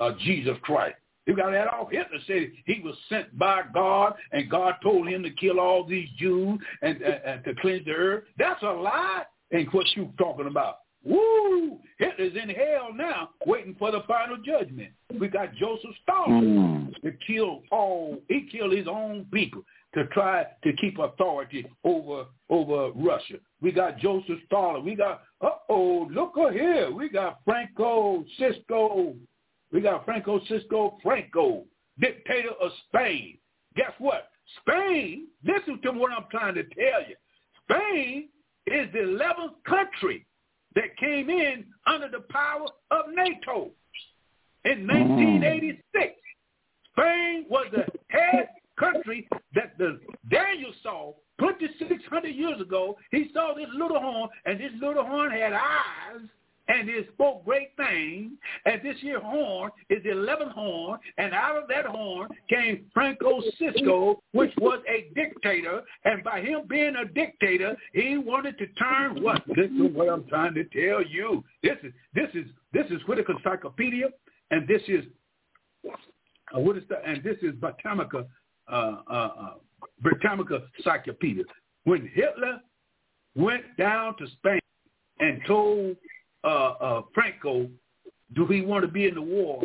Uh, Jesus Christ. You got Adolf Hitler said he was sent by God and God told him to kill all these Jews and, and, and to cleanse the earth. That's a lie. Ain't what you talking about. Woo! Hitler's in hell now, waiting for the final judgment. We got Joseph Stalin Mm. to kill all. He killed his own people to try to keep authority over over Russia. We got Joseph Stalin. We got uh oh, look over here. We got Franco Cisco. We got Franco Cisco Franco, dictator of Spain. Guess what? Spain. Listen to what I'm trying to tell you. Spain is the 11th country that came in under the power of NATO in mm. 1986. Spain was the head country that the Daniel saw 2,600 years ago. He saw this little horn, and this little horn had eyes, and he spoke great things. And this here horn is the 11th horn, and out of that horn came Franco Cisco, which was a dictator. And by him being a dictator, he wanted to turn what? This is what I'm trying to tell you. This is this is this is Whitaker Encyclopedia, and this is uh, what is that? And this is Britannica, uh, uh, uh, Britannica Encyclopedia. When Hitler went down to Spain and told uh, uh, Franco, do he want to be in the war?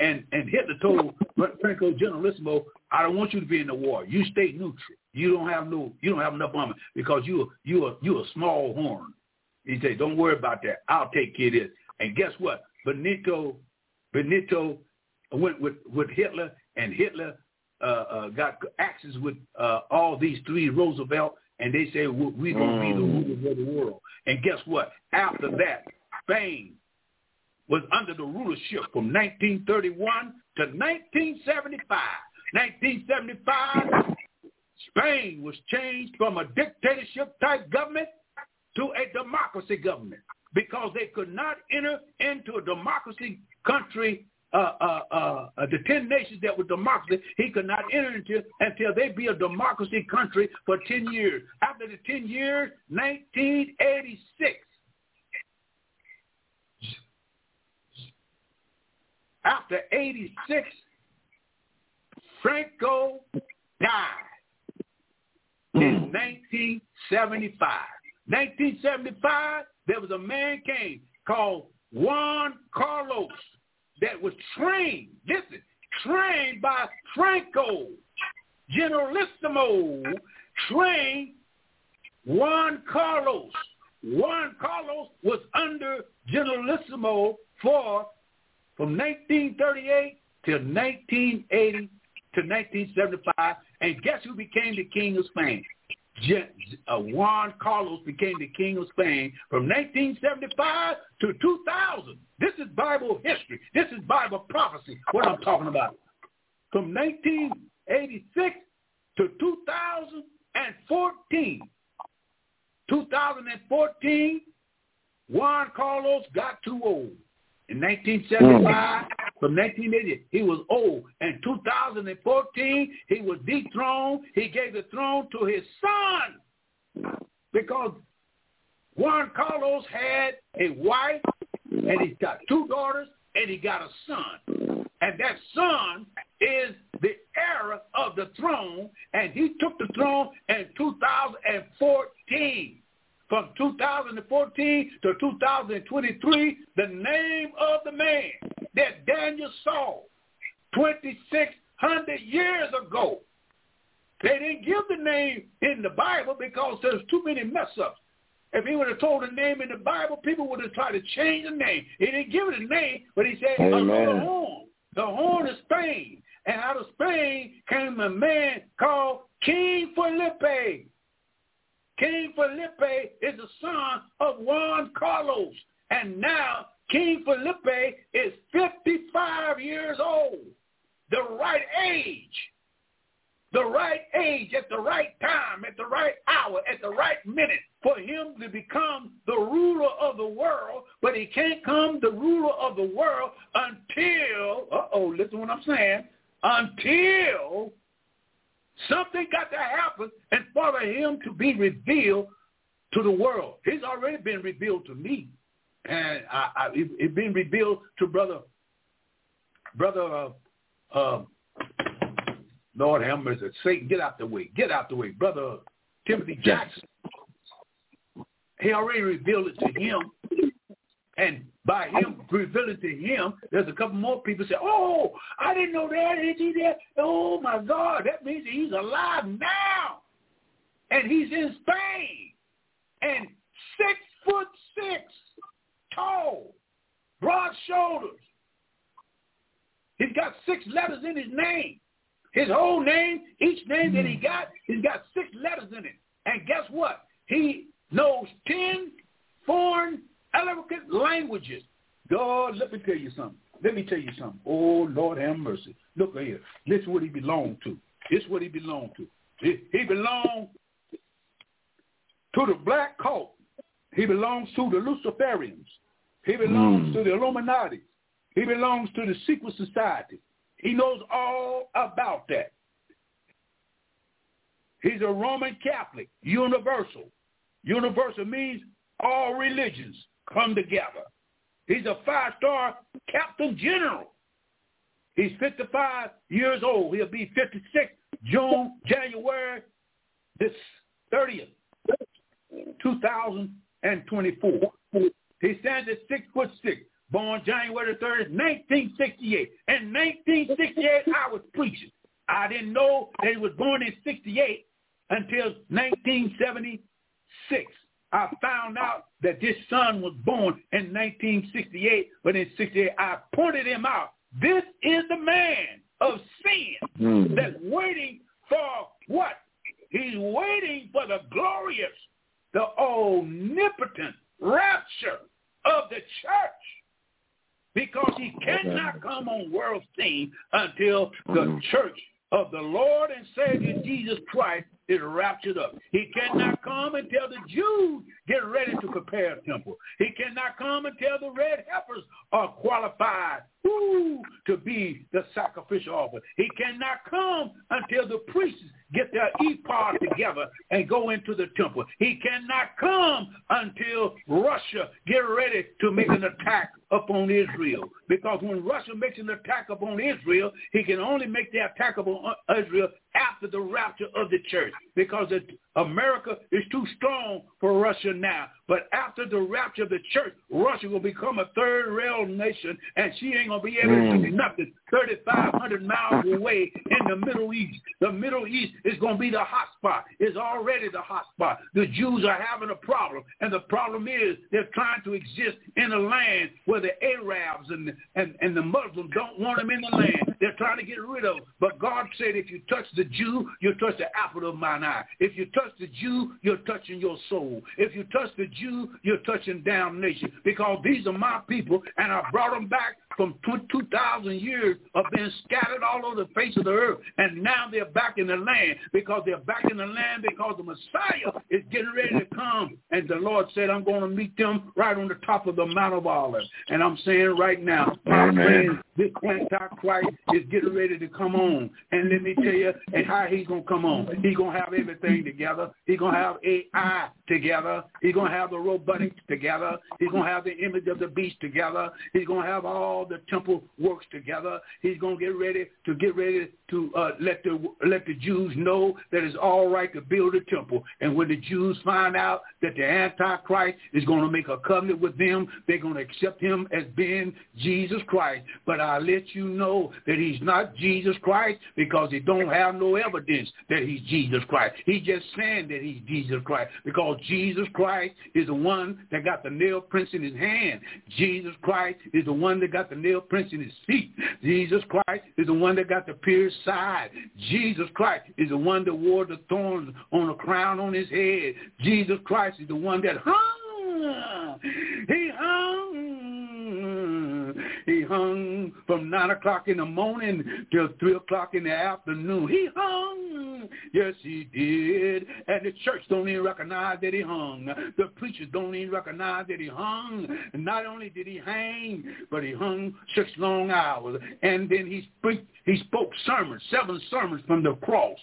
And and Hitler told Franco Generalissimo, I don't want you to be in the war. You stay neutral. You don't have no, you don't have enough armor because you you are you a small horn. He said, don't worry about that. I'll take care of this. And guess what? Benito Benito went with with Hitler, and Hitler uh, uh, got axes with uh, all these three Roosevelt, and they said we're, we're going to be the rulers of the world. And guess what? After that, Spain was under the rulership from 1931 to 1975. 1975, Spain was changed from a dictatorship type government to a democracy government because they could not enter into a democracy country uh, uh, uh, the 10 nations that were democracy, he could not enter into until they be a democracy country for 10 years. After the 10 years, 1986, after 86, Franco died in mm. 1975. 1975, there was a man came called Juan Carlos that was trained, listen, trained by Franco, Generalissimo, trained Juan Carlos. Juan Carlos was under Generalissimo for from 1938 to 1980 to 1975, and guess who became the king of Spain? uh, Juan Carlos became the king of Spain from 1975 to 2000. This is Bible history. This is Bible prophecy, what I'm talking about. From 1986 to 2014. 2014, Juan Carlos got too old. In hmm. 1975, from 1980, he was old. In 2014, he was dethroned. He gave the throne to his son because Juan Carlos had a wife, and he's got two daughters, and he got a son. And that son is the heir of the throne, and he took the throne in 2014 from 2014 to 2023, the name of the man that Daniel saw 2,600 years ago. They didn't give the name in the Bible because there's too many mess-ups. If he would have told the name in the Bible, people would have tried to change the name. He didn't give it a name, but he said, the horn. The horn is Spain. And out of Spain came a man called King Felipe. King Felipe is the son of Juan Carlos. And now King Felipe is 55 years old. The right age. The right age at the right time, at the right hour, at the right minute for him to become the ruler of the world. But he can't come the ruler of the world until, uh-oh, listen what I'm saying, until Something got to happen and for him to be revealed to the world. He's already been revealed to me. And I, I, it, it been revealed to brother, brother uh, uh, Lord have mercy. Satan, get out the way. Get out the way. Brother Timothy Jackson. He already revealed it to him. And by him revealing to him, there's a couple more people say, oh, I didn't know that. Is he there? Oh, my God. That means he's alive now. And he's in Spain. And six foot six, tall, broad shoulders. He's got six letters in his name. His whole name, each name that he hmm. got, he's got six letters in it. And guess what? He knows 10 foreign eloquent languages. God, let me tell you something. Let me tell you something. Oh, Lord have mercy. Look here. This is what he belonged to. This is what he belonged to. He, he belonged to the black cult. He belongs to the Luciferians. He belongs mm. to the Illuminati. He belongs to the secret society. He knows all about that. He's a Roman Catholic, universal. Universal means all religions come together. He's a five-star captain general. He's 55 years old. He'll be 56 June, January this 30th, 2024. He stands at six foot six born January 3rd, 1968. In 1968, I was preaching. I didn't know that he was born in 68 until 1976. I found out that this son was born in 1968, but in 68, I pointed him out. This is the man of sin mm. that's waiting for what? He's waiting for the glorious, the omnipotent rapture of the church because he cannot come on world scene until the mm-hmm. church of the Lord and Savior Jesus Christ is raptured up. He cannot come until the Jews get ready to prepare a temple. He cannot come until the red heifers are qualified woo, to be the sacrificial offering. He cannot come until the priests get their ephod together and go into the temple. He cannot come until Russia get ready to make an attack upon Israel. Because when Russia makes an attack upon Israel, he can only make the attack upon uh, Israel after the rapture of the church because America is too strong for Russia now. But after the rapture of the church, Russia will become a third rail nation, and she ain't going to be able to do mm. nothing 3,500 miles away in the Middle East. The Middle East is going to be the hot spot. It's already the hot spot. The Jews are having a problem, and the problem is they're trying to exist in a land where the Arabs and, and, and the Muslims don't want them in the land. They're trying to get rid of. But God said if you touch the Jew, you touch the apple of mine eye. If you touch the Jew, you're touching your soul. If you touch the Jew, you're touching damnation. Because these are my people, and I brought them back from 2,000 years of being scattered all over the face of the earth. And now they're back in the land because they're back in the land because the Messiah is getting ready to come. And the Lord said, I'm going to meet them right on the top of the Mount of Olives. And I'm saying right now, my friend, this Antichrist is getting ready to come on. And let me tell you and how he's going to come on. He's going to have everything together. He's going to have AI together. He's going to have the robotics together. He's going to have the image of the beast together. He's going to have all the temple works together. He's going to get ready to get ready to uh, let the let the Jews know that it's all right to build a temple. And when the Jews find out that the Antichrist is going to make a covenant with them, they're going to accept him as being Jesus Christ. But I let you know that he's not Jesus Christ because he don't have no evidence that he's Jesus Christ. He's just saying that he's Jesus Christ because Jesus Christ is the one that got the nail prints in his hand. Jesus Christ is the one that got the nail prints in his feet. Jesus Christ is the one that got the pierced side. Jesus Christ is the one that wore the thorns on a crown on his head. Jesus Christ is the one that hung. He hung. He hung from 9 o'clock in the morning till 3 o'clock in the afternoon. He hung Yes, he did. And the church don't even recognize that he hung. The preachers don't even recognize that he hung. And not only did he hang, but he hung six long hours. And then he he spoke sermons, seven sermons from the cross.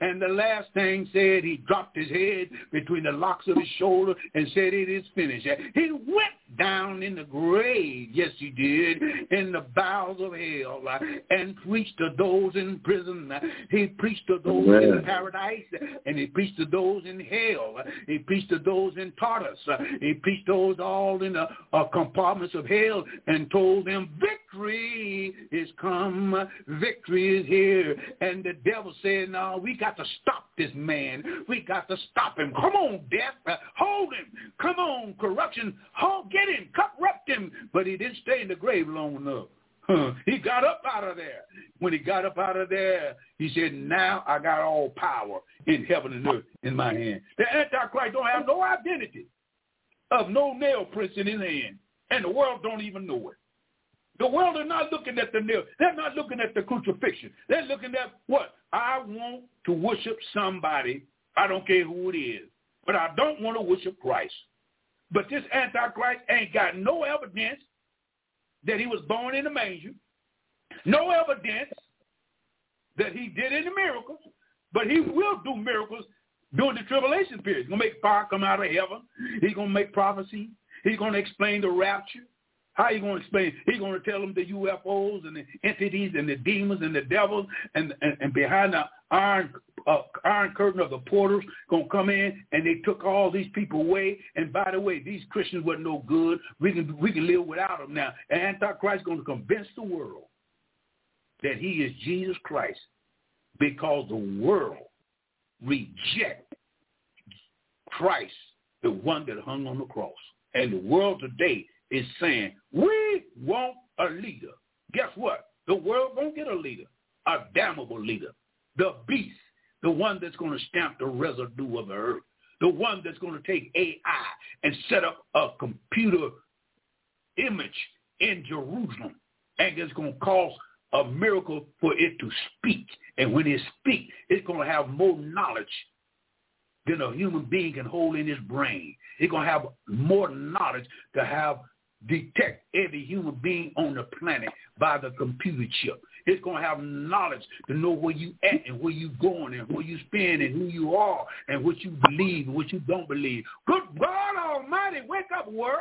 And the last thing said he dropped his head between the locks of his shoulder and said it is finished. He went down in the grave, yes he did, in the bowels of hell and preached to those in prison. He preached to those Amen. in paradise and he preached to those in hell. He preached to those in Tartarus. He preached to those all in the uh, compartments of hell and told them victory is come. Victory is here. And the devil said, no, we got to stop this man. We got to stop him. Come on, death. hold him. Come on, corruption. Hold, get him. Corrupt him. But he didn't stay in the grave long enough. He got up out of there. When he got up out of there, he said, now I got all power in heaven and earth in my hand. The Antichrist don't have no identity of no nail prints in his hand. And the world don't even know it. The world is not looking at the nail. They're not looking at the crucifixion. They're looking at what? I want to worship somebody. I don't care who it is. But I don't want to worship Christ. But this Antichrist ain't got no evidence that he was born in a manger, no evidence that he did any miracles, but he will do miracles during the tribulation period. He's going to make fire come out of heaven. He's going to make prophecy. He's going to explain the rapture. How you going to explain? He's going to tell them the UFOs and the entities and the demons and the devils and and, and behind the iron uh, iron curtain of the porters going to come in and they took all these people away. And by the way, these Christians were no good. We can we can live without them now. And Antichrist going to convince the world that he is Jesus Christ because the world reject Christ, the one that hung on the cross. And the world today is saying, we want a leader. Guess what? The world won't get a leader, a damnable leader. The beast, the one that's going to stamp the residue of the earth, the one that's going to take AI and set up a computer image in Jerusalem and it's going to cause a miracle for it to speak. And when it speaks, it's going to have more knowledge than a human being can hold in his brain. It's going to have more knowledge to have detect every human being on the planet by the computer chip. It's going to have knowledge to know where you at and where you going and where you spend and who you are and what you believe and what you don't believe. Good God Almighty, wake up world.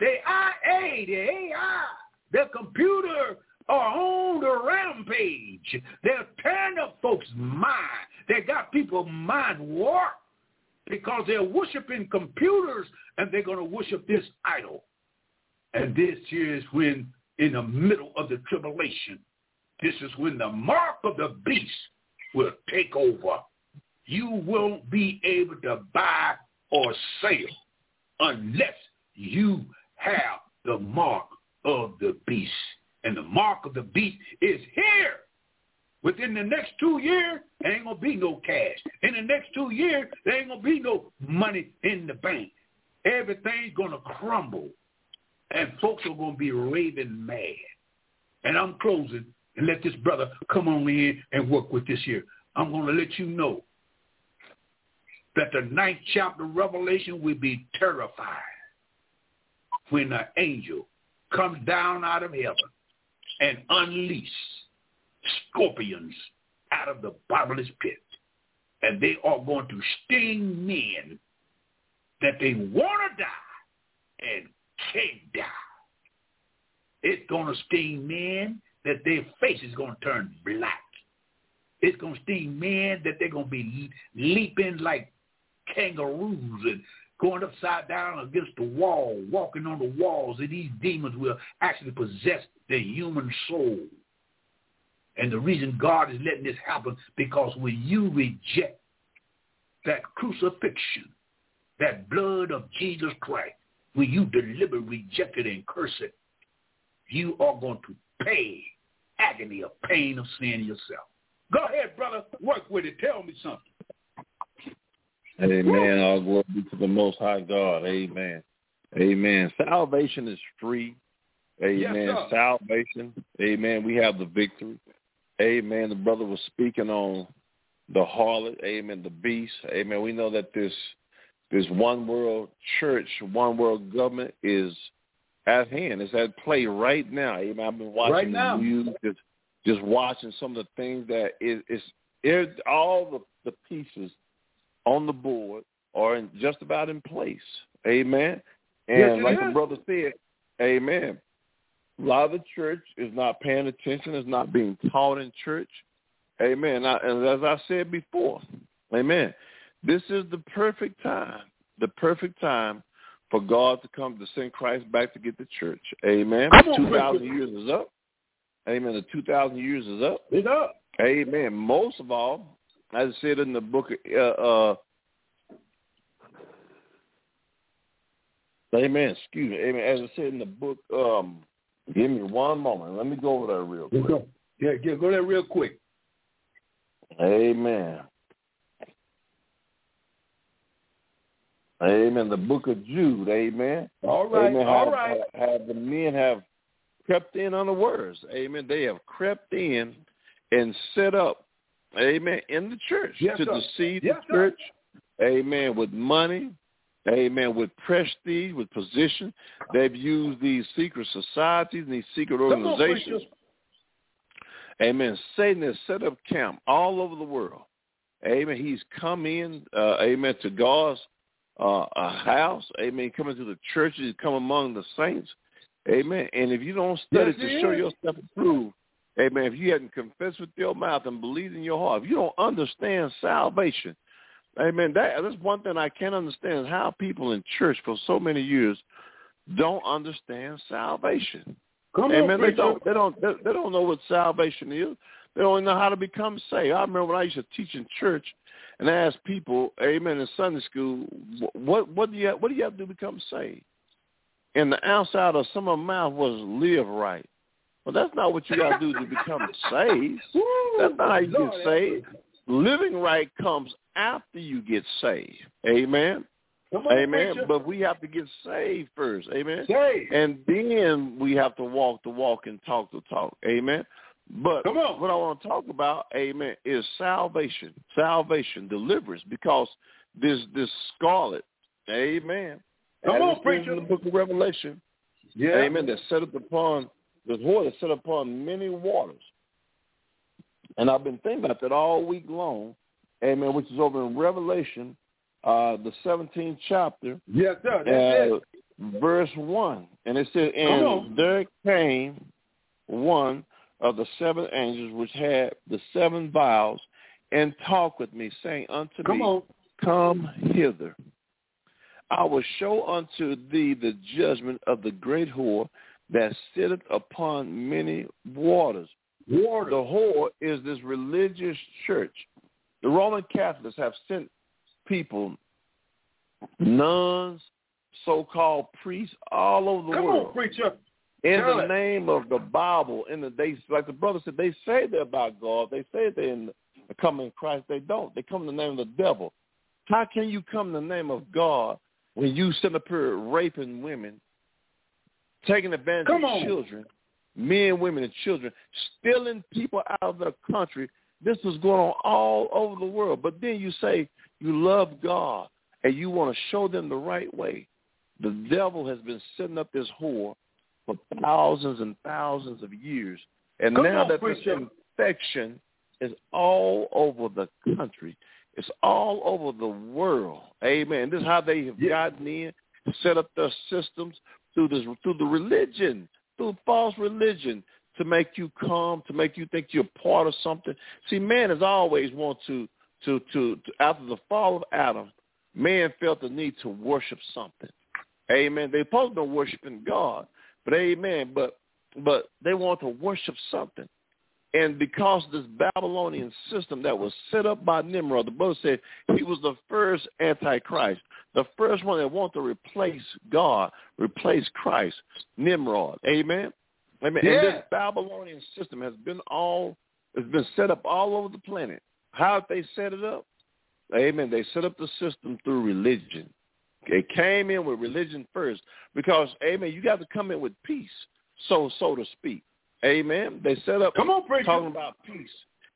The IA, the AI, the computer are on the rampage. They're tearing up folks' mind. They got people's mind warped because they're worshiping computers and they're going to worship this idol. And this is when, in the middle of the tribulation, this is when the mark of the beast will take over. You won't be able to buy or sell unless you have the mark of the beast. And the mark of the beast is here. Within the next two years, there ain't going to be no cash. In the next two years, there ain't going to be no money in the bank. Everything's going to crumble and folks are going to be raving mad. And I'm closing and let this brother come on in and work with this here. I'm going to let you know that the ninth chapter of Revelation will be terrified when an angel comes down out of heaven and unleash scorpions out of the bottomless pit. And they are going to sting men that they want to die and It's going to sting men that their face is going to turn black. It's going to sting men that they're going to be leaping like kangaroos and going upside down against the wall, walking on the walls, and these demons will actually possess the human soul. And the reason God is letting this happen because when you reject that crucifixion, that blood of Jesus Christ, when you deliberately reject it and curse it, you are going to pay agony of pain of sin yourself. Go ahead, brother. Work with it. Tell me something. Amen. All glory be to the Most High God. Amen. Amen. Salvation is free. Amen. Yes, Salvation. Amen. We have the victory. Amen. The brother was speaking on the harlot, amen, the beast, amen. We know that this this one world church, one world government is at hand. It's at play right now. I've been watching right the news, just, just watching some of the things that is it's it, all the, the pieces on the board are in, just about in place. Amen. And yes, like is. the brother said, Amen. A lot of the church is not paying attention. It's not being taught in church. Amen. And as I said before, amen. This is the perfect time, the perfect time for God to come to send Christ back to get the church. Amen. Two thousand years is up. Amen. The two thousand years is up. It's up. Amen. Most of all, as I said in the book uh, uh Amen. Excuse me. Amen. As I said in the book, um, give me one moment. Let me go over there real quick. Go. Yeah, yeah, go there real quick. Amen. Amen. The book of Jude. Amen. All right. Amen. All have, right. Have, the men have crept in unawares. Amen. They have crept in and set up. Amen. In the church yes, to sir. deceive yes, the church. Amen. With money. Amen. With prestige, with position, they've used these secret societies and these secret organizations. Amen. Satan has set up camp all over the world. Amen. He's come in, uh, amen, to God's uh, a house. Amen. Coming to the churches, come among the saints. Amen. And if you don't study yes, to show yourself approved, amen, if you hadn't confessed with your mouth and believed in your heart, if you don't understand salvation, amen, that, that's one thing I can't understand how people in church for so many years don't understand salvation. Come amen. On, they don't. They don't. They, they don't know what salvation is. They don't know how to become saved. I remember when I used to teach in church, and ask people, Amen, in Sunday school, what what do you have, what do you have to do to become saved? And the answer out of some of my mouth was live right. Well, that's not what you got to do to become saved. That's not how you Lord, get saved. Living right comes after you get saved. Amen. Amen. But we have to get saved first. Amen. Saved. And then we have to walk the walk and talk the talk. Amen. But Come on. what I want to talk about, amen, is salvation, salvation, deliverance, because this this scarlet, amen. Come on, preacher. In the book of Revelation, Yeah. amen, that set up upon the whore that set upon many waters. And I've been thinking about that all week long, amen, which is over in Revelation, uh, the 17th chapter, Yes, sir. That's uh, it. verse 1. And it said, Come And there came one of the seven angels which had the seven vials and talked with me, saying unto Come me, on. Come hither. I will show unto thee the judgment of the great whore that sitteth upon many waters. Water. The whore is this religious church. The Roman Catholics have sent people, nuns, so-called priests, all over the Come world on, preacher. In Tell the it. name of the Bible. In the they like the brother said, they say they're about God. They say they're in the coming in Christ. They don't. They come in the name of the devil. How can you come in the name of God when you sit up here raping women, taking advantage Come of on. children, men, women, and children, stealing people out of their country? This is going on all over the world. But then you say you love God and you want to show them the right way. The devil has been setting up this whore for thousands and thousands of years. And Come now on, that this infection is all over the country, it's all over the world. Amen. This is how they have Yeah. gotten in, set up their systems through this through the religion, through false religion, to make you come, to make you think you're part of something. See, man has always want to to to, to after the fall of Adam, man felt the need to worship something. Amen. They're supposed to be worshiping God, but amen. But but they want to worship something. And because this Babylonian system that was set up by Nimrod, the brother said he was the first antichrist, the first one that wanted to replace God, replace Christ, Nimrod. Amen. Amen. And Yeah. this Babylonian system has been all has been set up all over the planet. How did they set it up? Amen. They set up the system through religion. They came in with religion first because, amen, you got to come in with peace, so so to speak. Amen. They set up Come on, preacher. talking about peace.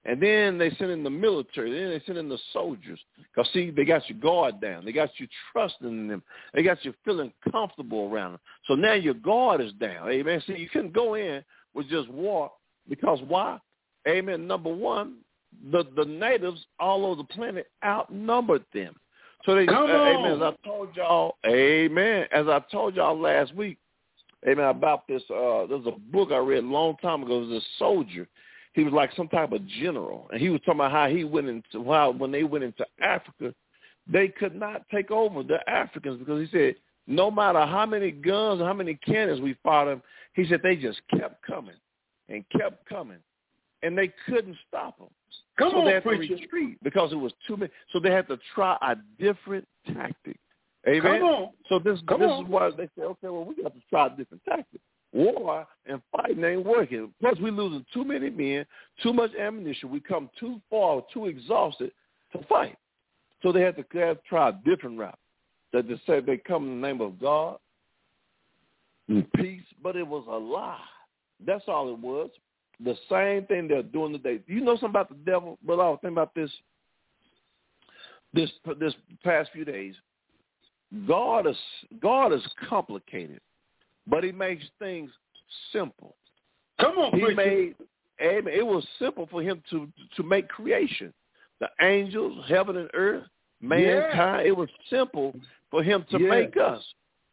And then they send in the military. Then they send in the soldiers. Because, see, they got your guard down. They got you trusting in them. They got you feeling comfortable around them. So now your guard is down. Amen. See, you couldn't go in with just war because why? Amen. Number one, the, the natives all over the planet outnumbered them. So they, Come uh, amen, as. I told y'all, amen, as I told y'all last week, amen, about this, uh, there's a book I read a long time ago. It was a soldier. He was like some type of general. And he was talking about how he went into, how when they went into Africa, they could not take over the Africans because he said, no matter how many guns, or how many cannons we fought them, he said they just kept coming and kept coming. And they couldn't stop them. Come so on, they had preacher. to retreat because it was too many. So they had to try a different tactic. Amen. Come on. So this Come this on. is why they say, okay, well, we got to try a different tactic. War and fighting ain't working. Plus, we're losing too many men, too much ammunition. We come too far, too exhausted to fight. So they had to they had to try a different route. That they said they come in the name of God peace, but it was a lie. That's all it was. The same thing they're doing today. You know something about the devil? But I was thinking about this this this past few days. God is God is complicated, but He makes things simple. Come on, He preacher. made amen. It was simple for Him to to make creation, the angels, heaven and earth, mankind. It was simple for Him to Yeah. make us.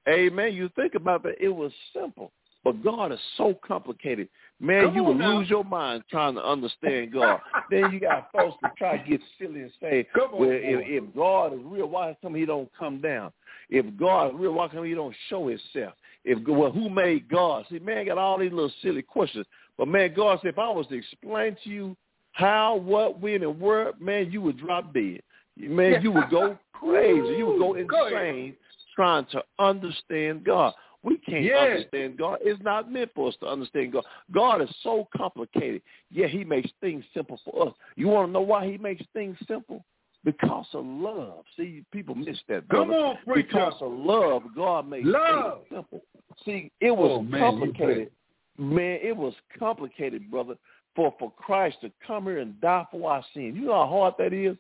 Amen. You think about that, it was simple. But God is so complicated. Man, Come you would now. lose your mind trying to understand God. then you got folks to try to get silly and say, Come on, well, if, if God is real, why come he don't come down? If God is real, why come he don't show himself? If well, who made God? See, man got all these little silly questions. But man, God said, if I was to explain to you how, what, when, and where, man, you would drop dead. Man, you would go crazy. You would go Go insane trying to understand God. We can't understand God. It's not meant for us to understand God. God is so complicated. Yeah, he makes things simple for us. You want to know why he makes things simple? Because of love. See, people miss that. Come on, preacher. Because of love, God makes Love. things simple. See, it was Oh, man, complicated. Man, it was complicated, brother, for, for Christ to come here and die for our sins. You know how hard that is?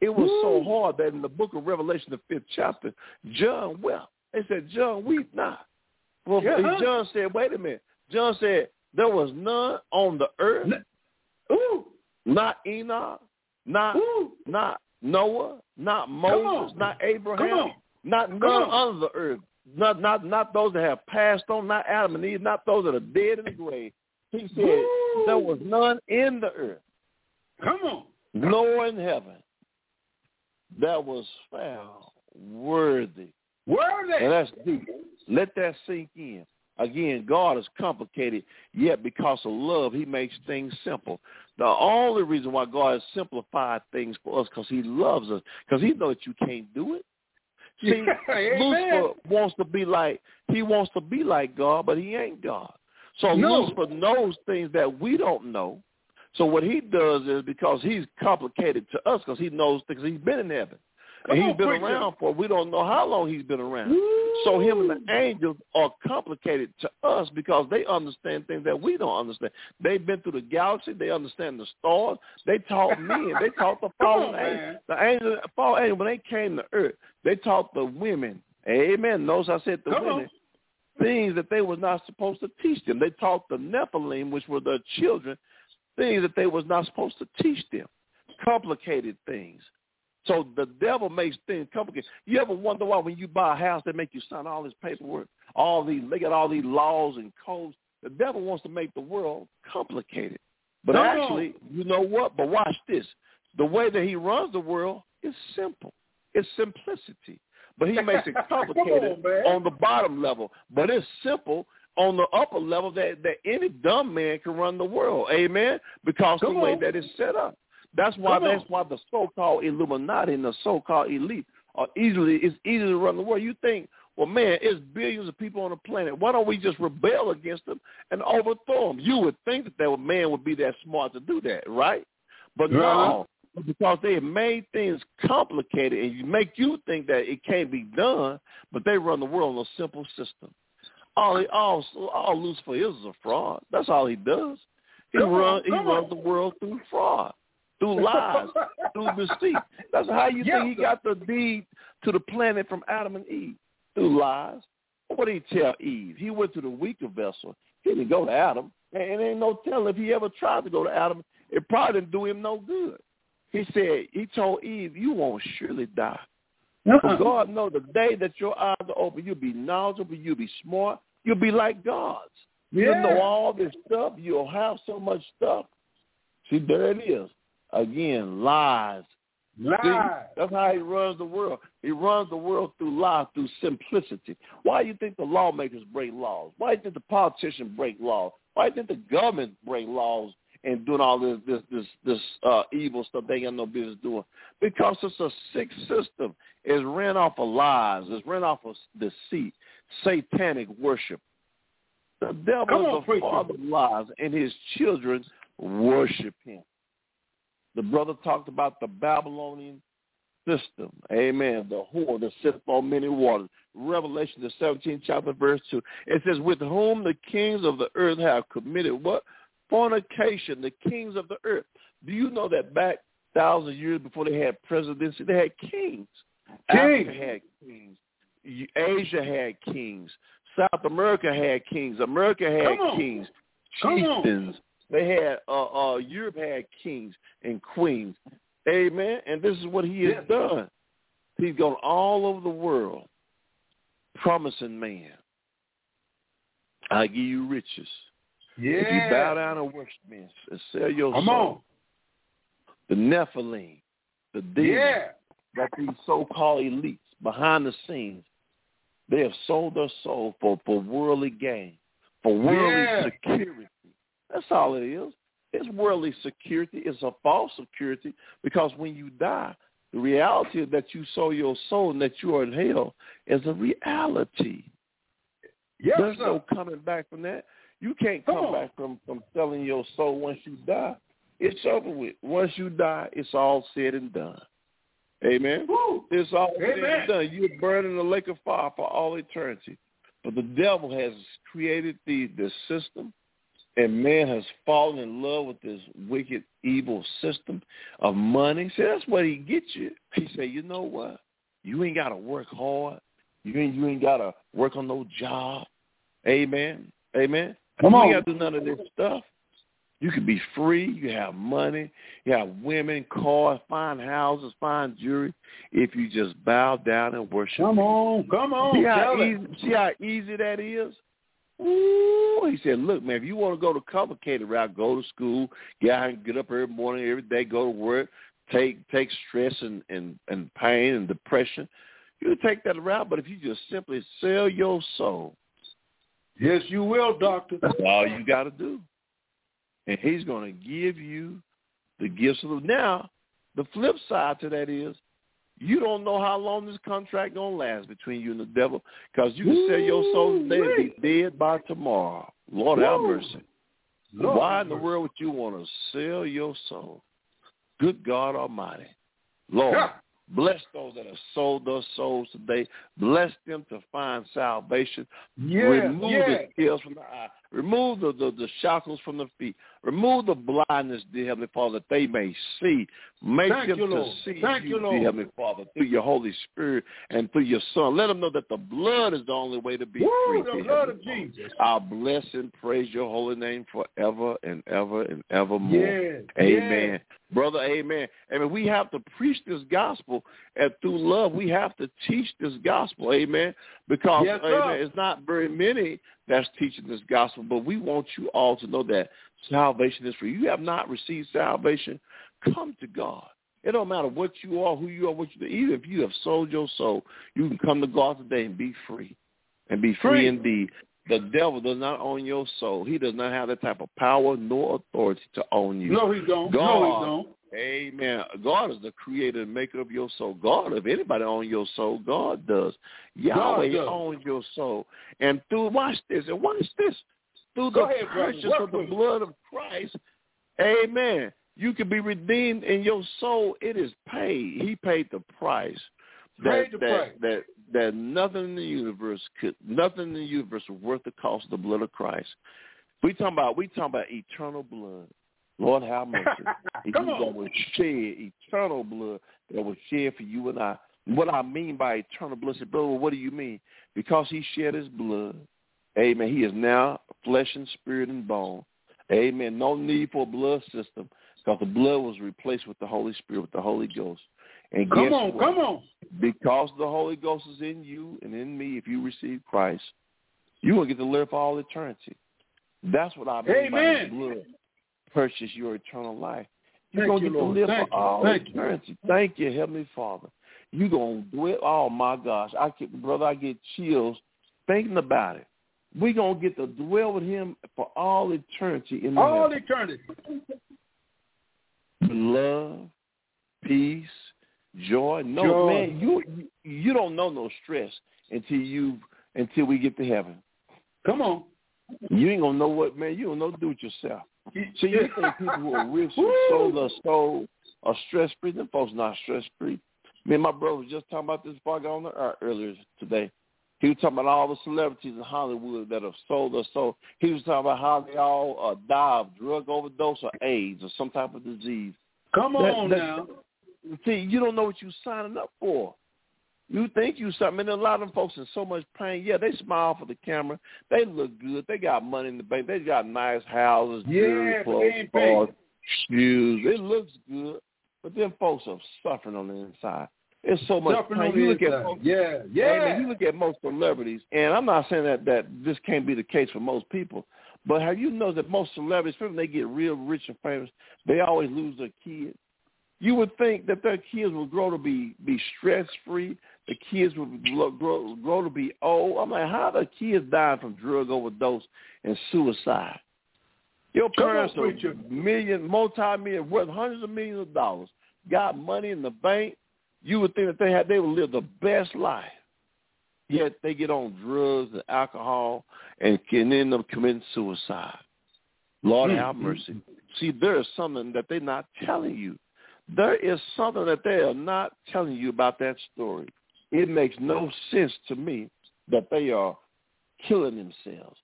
It was so hard that in the book of Revelation, the fifth chapter, John wept. They said, John, weep not. Well, Yeah. John said, wait a minute. John said, there was none on the earth, Ooh. not Enoch, not Ooh. not Noah, not. Moses, not Abraham, not none on. under the earth, not not not those that have passed on, not Adam and Eve, not those that are dead in the grave. He said Woo. there was none in the earth, Come on. nor in heaven, that was found worthy. Worthy. And that's deep. Let that sink in. Again, God is complicated, yet because of love, he makes things simple. The only reason why God has simplified things for us because he loves us, because he knows that you can't do it. See, Yeah. Lucifer wants to be like he wants to be like God, but he ain't God. So No. Lucifer knows things that we don't know. So what he does is because he's complicated to us, because he knows things. He's been in heaven, Come and he's on, been preacher. around for we don't know how long he's been around. So him and the angels are complicated to us because they understand things that we don't understand. They've been through the galaxy. They understand the stars. They taught men. They taught the fallen on, angels. The angels, fallen angels, when they came to earth, they taught the women. Amen. Notice I said the Come on. women things that they was not supposed to teach them. They taught the Nephilim, which were the children, things that they was not supposed to teach them. Complicated things. So the devil makes things complicated. You ever wonder why when you buy a house they make you sign all this paperwork, all these they got all these laws and codes. The devil wants to make the world complicated. But Come actually, you know what? But watch this. The way that he runs the world is simple. It's simplicity. But he makes it complicated on, on the bottom level. But it's simple on the upper level that, that any dumb man can run the world. Amen? Because Come the way on. that it's set up. That's why on. that's why the so-called Illuminati and the so-called elite are easily it's easy to run the world. You think, well, man, it's billions of people on the planet. Why don't we just rebel against them and overthrow them? You would think that that man would be that smart to do that, right? But no, because they have made things complicated and you make you think that it can't be done, but they run the world on a simple system. All he, all all Lucifer is is a fraud. That's all he does. He Come on, runs he runs on. the world through fraud. Through lies, through deceit. That's how you Yeah. think he got the deed to the planet from Adam and Eve through lies. What did he tell Eve? He went to the weaker vessel. He didn't go to Adam. And it ain't no telling if he ever tried to go to Adam, it probably didn't do him no good. He said, he told Eve, you won't surely die. Uh-uh. God know the day that your eyes are open, you'll be knowledgeable, you'll be smart, you'll be like gods. You'll know all this stuff. You'll have so much stuff. See, there it is. Again, lies. See, Lies. that's how he runs the world. He runs the world through lies, through simplicity. Why do you think the lawmakers break laws? Why do you think the politicians break laws? Why do you think the government break laws and doing all this this this this uh, evil stuff they got no business doing? Because it's a sick system. It's ran off of lies. It's ran off of deceit, satanic worship. The devil is the father of lies, and his children worship him. The brother talked about the Babylonian system. Amen. The whore that sits on many waters. Revelation, the 17th chapter, verse 2. It says, with whom the kings of the earth have committed what? Fornication, the kings of the earth. Do you know that back thousands of years before they had presidency, they had kings. Africa had kings. Asia had kings. South America had kings. America had kings. Chieftains. They had uh, uh, Europe had kings and queens. Amen. And this is what he has done. He's gone all over the world, promising man, I give you riches. Yeah. If you bow down and worship me and sell your Come soul, on. the Nephilim, the demons, Yeah. that these so-called elites behind the scenes, they have sold their soul for, for worldly gain, for worldly Yeah. security. That's all it is. It's worldly security. It's a false security because when you die, the reality that you sold your soul and that you are in hell is a reality. Yes, There's sir. no coming back from that. You can't Come come back from, from selling your soul once you die. It's over with. Once you die, it's all said and done. Amen. Woo. It's all said and done. You're burning the lake of fire for all eternity. But the devil has created the, the system, and man has fallen in love with this wicked, evil system of money. See, that's what he gets you. He say, you know what? You ain't got to work hard. You ain't you ain't got to work on no job. Amen. Amen. Come you on. ain't got to do none of this stuff. You can be free. You have money. You have women, cars, fine houses, fine jewelry. If you just bow down and worship. Come on. Come on. See how easy, see how easy that is? Ooh, he said, look, man, if you want to go the complicated route, go to school, get out and get up every morning, every day, go to work, take take stress and, and, and pain and depression. You take that route, but if you just simply sell your soul, Yes, you will, doctor. that's all you got to do. And he's going to give you the gifts of the Now, the flip side to that is you don't know how long this contract going to last between you and the devil because you can sell your soul today and be dead by tomorrow. Lord have mercy. Lord Why have in the world would you want to sell your soul? Good God Almighty. Lord, Yeah. bless those that have sold their souls today. Bless them to find salvation. Yeah. Remove yeah. the scales from the eye. Remove the, the, the shackles from the feet. Remove the blindness, dear Heavenly Father, that they may see. Make Thank them you, to Lord. see Thank you, dear Heavenly Father, through your Holy Spirit and through your Son. Let them know that the blood is the only way to be Woo, free. the blood Heavenly of Father. Jesus. I'll bless and praise your holy name forever and ever and evermore. Yeah. Amen. Brother, amen. Amen. We have to preach this gospel and through love we have to teach this gospel. Amen. Because Yes, amen, it's not very many that's teaching this gospel, but we want you all to know that salvation is free. You have not received salvation, come to God. It don't matter what you are, who you are, what you do. Even if you have sold your soul, you can come to God today and be free. And be free Free. indeed. The devil does not own your soul. He does not have that type of power nor authority to own you. No, he don't. God, No, he don't. Amen. God is the creator and maker of your soul. God, if anybody owns your soul, God does. Yahweh does. owns your soul. And through, watch this, and watch this, through Go the ahead, purchase of the blood of Christ, amen, you can be redeemed in your soul. It is paid. He paid the price. That, Paid the that, price. that, that nothing in the universe could, nothing in the universe was worth the cost of the blood of Christ. We talking about, we talking about eternal blood Lord have mercy. Come he on. that was shed eternal blood that was shed for you and I. What I mean by eternal blood, say, brother, what do you mean? Because he shed his blood, amen, he is now flesh and spirit and bone. Amen. No need for a blood system because the blood was replaced with the Holy Spirit, with the Holy Ghost. And Come guess on, what? come on. Because the Holy Ghost is in you and in me, if you receive Christ, you're going to get to live for all eternity. That's what I mean by Amen. his blood. Purchase your eternal life. You're going to you, get to live Thank for you. all Thank you. eternity. Thank you, Heavenly Father. You're going to dwell. Oh, my gosh. I get, brother, I get chills thinking about it. We're going to get to dwell with him for all eternity in the All heavens. eternity. love, peace, joy. No, Joy. man, you you don't know no stress until you until we get to heaven. Come on. You ain't gonna know what man. You don't know do it yourself. So you think people who are rich and sold their soul are stress free? Them folks not stress free. Me and my brother was just talking about this got on the air earlier today. He was talking about all the celebrities in Hollywood that have sold their soul. He was talking about how they all uh, die of drug overdose or AIDS or some type of disease. Come That- on that- now. See, you don't know what you're signing up for. You think you something. And a lot of them folks in so much pain. Yeah, they smile for the camera. They look good. They got money in the bank. They got nice houses, jewelry, Yeah, but clothes, cars, shoes. It looks good. But them folks are suffering on the inside. It's so much pain. You look at folks, Yeah, yeah. man, you look at most celebrities, and I'm not saying that that this can't be the case for most people, but have you noticed that most celebrities, when they get real rich and famous, they always lose their kids. You would think that their kids would grow to be be stress free. The kids would grow, grow to be old. I'm like, how the kids dying from drug overdose and suicide? Your on, parents are preacher. million, multi-million, worth hundreds of millions of dollars, got money in the bank. You would think that they had they would live the best life. Yet they get on drugs and alcohol and can end up committing suicide. Lord Mm, have mm, mercy. See, there is something that they're not telling you. There is something that they are not telling you about that story. It makes no sense to me that they are killing themselves,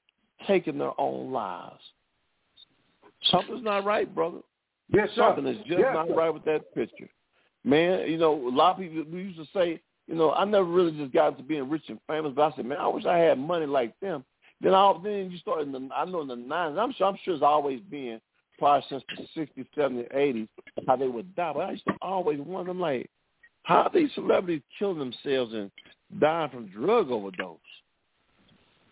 taking their own lives. Something's not right, brother. Yes, sir. Something is just Yes, not right with that picture. Man, you know, a lot of people, we used to say, you know, I never really just got into being rich and famous, but I said, man, I wish I had money like them. Then I, then you start in the, I know in the 90s, I'm sure, I'm sure it's always been probably since the 60s, 70s, 80s, how they would die. But I used to always wonder, I'm like, how are these celebrities killing themselves and dying from drug overdose?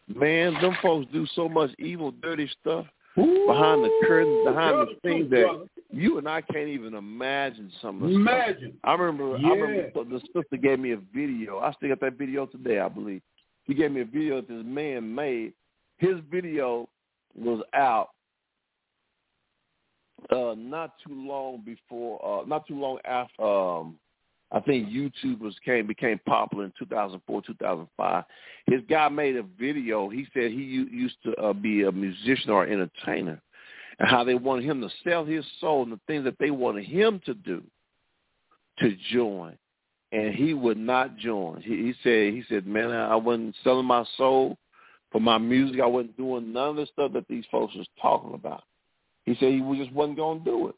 Man, them folks do so much evil, dirty stuff Ooh, behind the curtain, behind the scenes that you and I can't even imagine some of the stuff. Imagine. I remember, Yeah. I remember the sister gave me a video. I still got that video today, I believe. She gave me a video that this man made. His video was out uh not too long before uh not too long after um I think YouTube was came became popular in 2004, 2005. His guy made a video. He said he used to uh, be a musician or entertainer, and how they wanted him to sell his soul and the things that they wanted him to do to join, and he would not join. He, he said, he said, man, I wasn't selling my soul for my music. I wasn't doing none of the stuff that these folks was talking about. He said he just wasn't going to do it,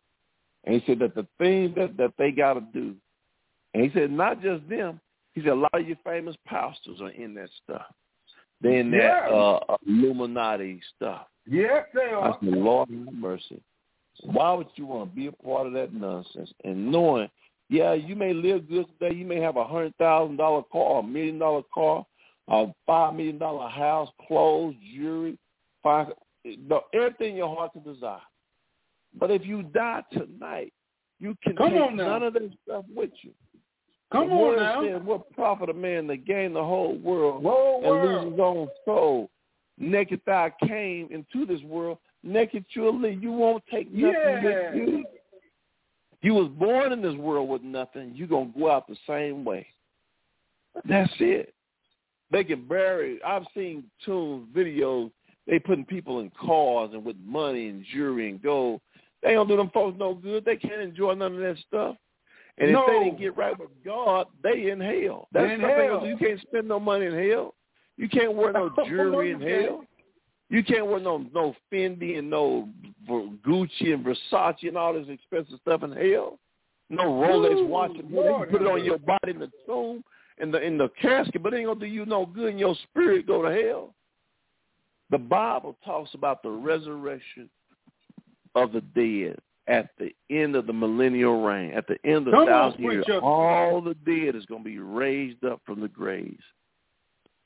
and he said that the things that that they got to do and he said, not just them. He said, a lot of your famous pastors are in that stuff. They're in that Yeah. uh, Illuminati stuff. Yes, they are. I said, Lord have mercy. Why would you want to be a part of that nonsense? And knowing, yeah, you may live good today. You may have a hundred thousand dollar car, a million dollar car, a five million dollar house, clothes, jewelry, five, everything your heart can desire. But if you die tonight, you can Come take on none of that stuff with you. Come on now. Says, what profit a man to gain the whole world Whoa, and lose his own soul? Naked thou came into this world, naked you'll leave. You won't take nothing Yeah. with you. You was born in this world with nothing. You're going to go out the same way. That's it. They can bury. I've seen tunes, videos. They putting people in cars and with money and jewelry and gold. They don't do them folks no good. They can't enjoy none of that stuff. And No. if they didn't get right with God, they in hell. That's In hell. else. You can't spend no money in hell. You can't wear no jewelry in hell. You can't wear no no Fendi and no Gucci and Versace and all this expensive stuff in hell. No Rolex Ooh, watch. You Lord put it on your body in the tomb in the in the casket, but it ain't gonna do you no good. And your spirit go to hell. The Bible talks about the resurrection of the dead at the end of the millennial reign, at the end of Come on, thousand years. All the dead is going to be raised up from the graves.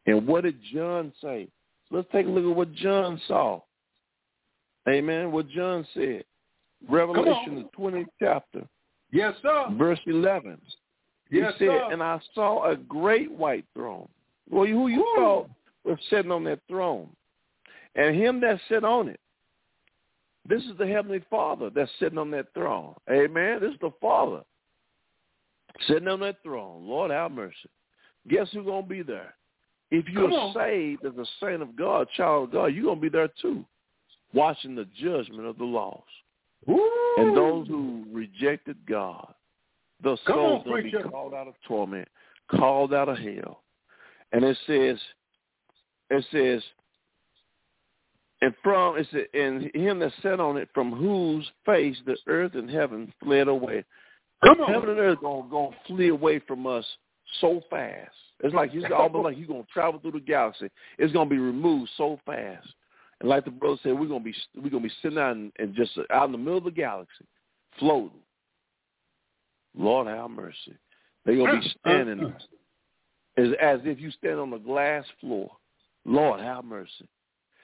And what did John say? Let's take a look at what John saw. Amen. What John said. Revelation, the 20th chapter, Yes, sir. verse 11. He Yes, said, sir. and I saw a great white throne. Well, who you Ooh. saw was sitting on that throne. And him that sat on it. This is the Heavenly Father that's sitting on that throne. Amen. This is the Father sitting on that throne. Lord have mercy. Guess who's going to be there? If you're saved as a saint of God, child of God, you're going to be there too, watching the judgment of the lost. And those who rejected God, the souls going be called out of torment, called out of hell. And it says, it says, and from it and him that sat on it, from whose face the earth and heaven fled away. Come on. Heaven and earth gonna gonna flee away from us so fast. It's like it's almost like you're gonna travel through the galaxy. It's gonna be removed so fast. And like the brother said, we're gonna be we're gonna be sitting out and, and just out in the middle of the galaxy, floating. Lord have mercy. They're gonna be uh, uh, standing uh. as as if you stand on the glass floor. Lord have mercy.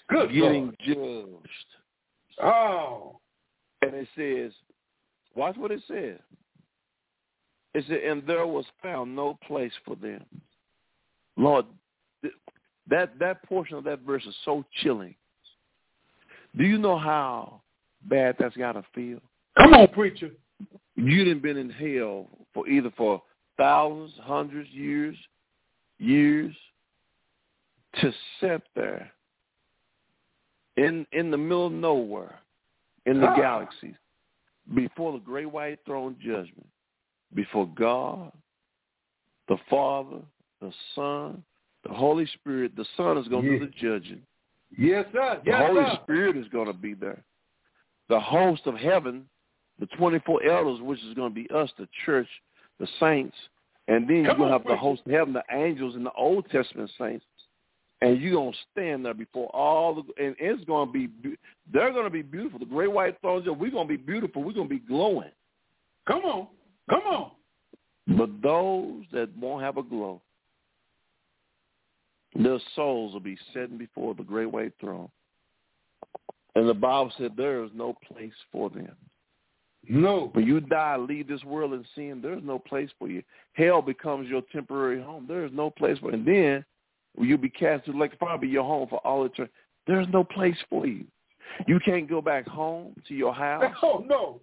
Good getting Lord. judged. Oh. And it says, watch what it says. It said, and there was found no place for them. Lord, that that portion of that verse is so chilling. Do you know how bad that's got to feel? Come on, preacher. You didn't been in hell for either for thousands, hundreds, years, years, to sit there in in the middle of nowhere, in the Ah. galaxies, before the great white throne judgment, before God, the Father, the Son, the Holy Spirit. The Son is going to Yeah. do the judging. Yes, sir. Yes, The Holy sir. Spirit is going to be there. The host of heaven, the 24 elders, which is going to be us, the church, the saints. And then you're going to have the host of heaven, the angels and the Old Testament saints. And you're going to stand there before all the, and it's going to be, they're going to be beautiful. The great white thrones, we're going to be beautiful. We're going to be glowing. Come on. Come on. But those that won't have a glow, their souls will be sitting before the great white throne. And the Bible said there is no place for them. No. When you die, leave this world in sin, there's no place for you. Hell becomes your temporary home. There is no place for you. And then you'll be cast to the lake fire, your home for all eternity. There's no place for you. You can't go back home to your house. Oh, no.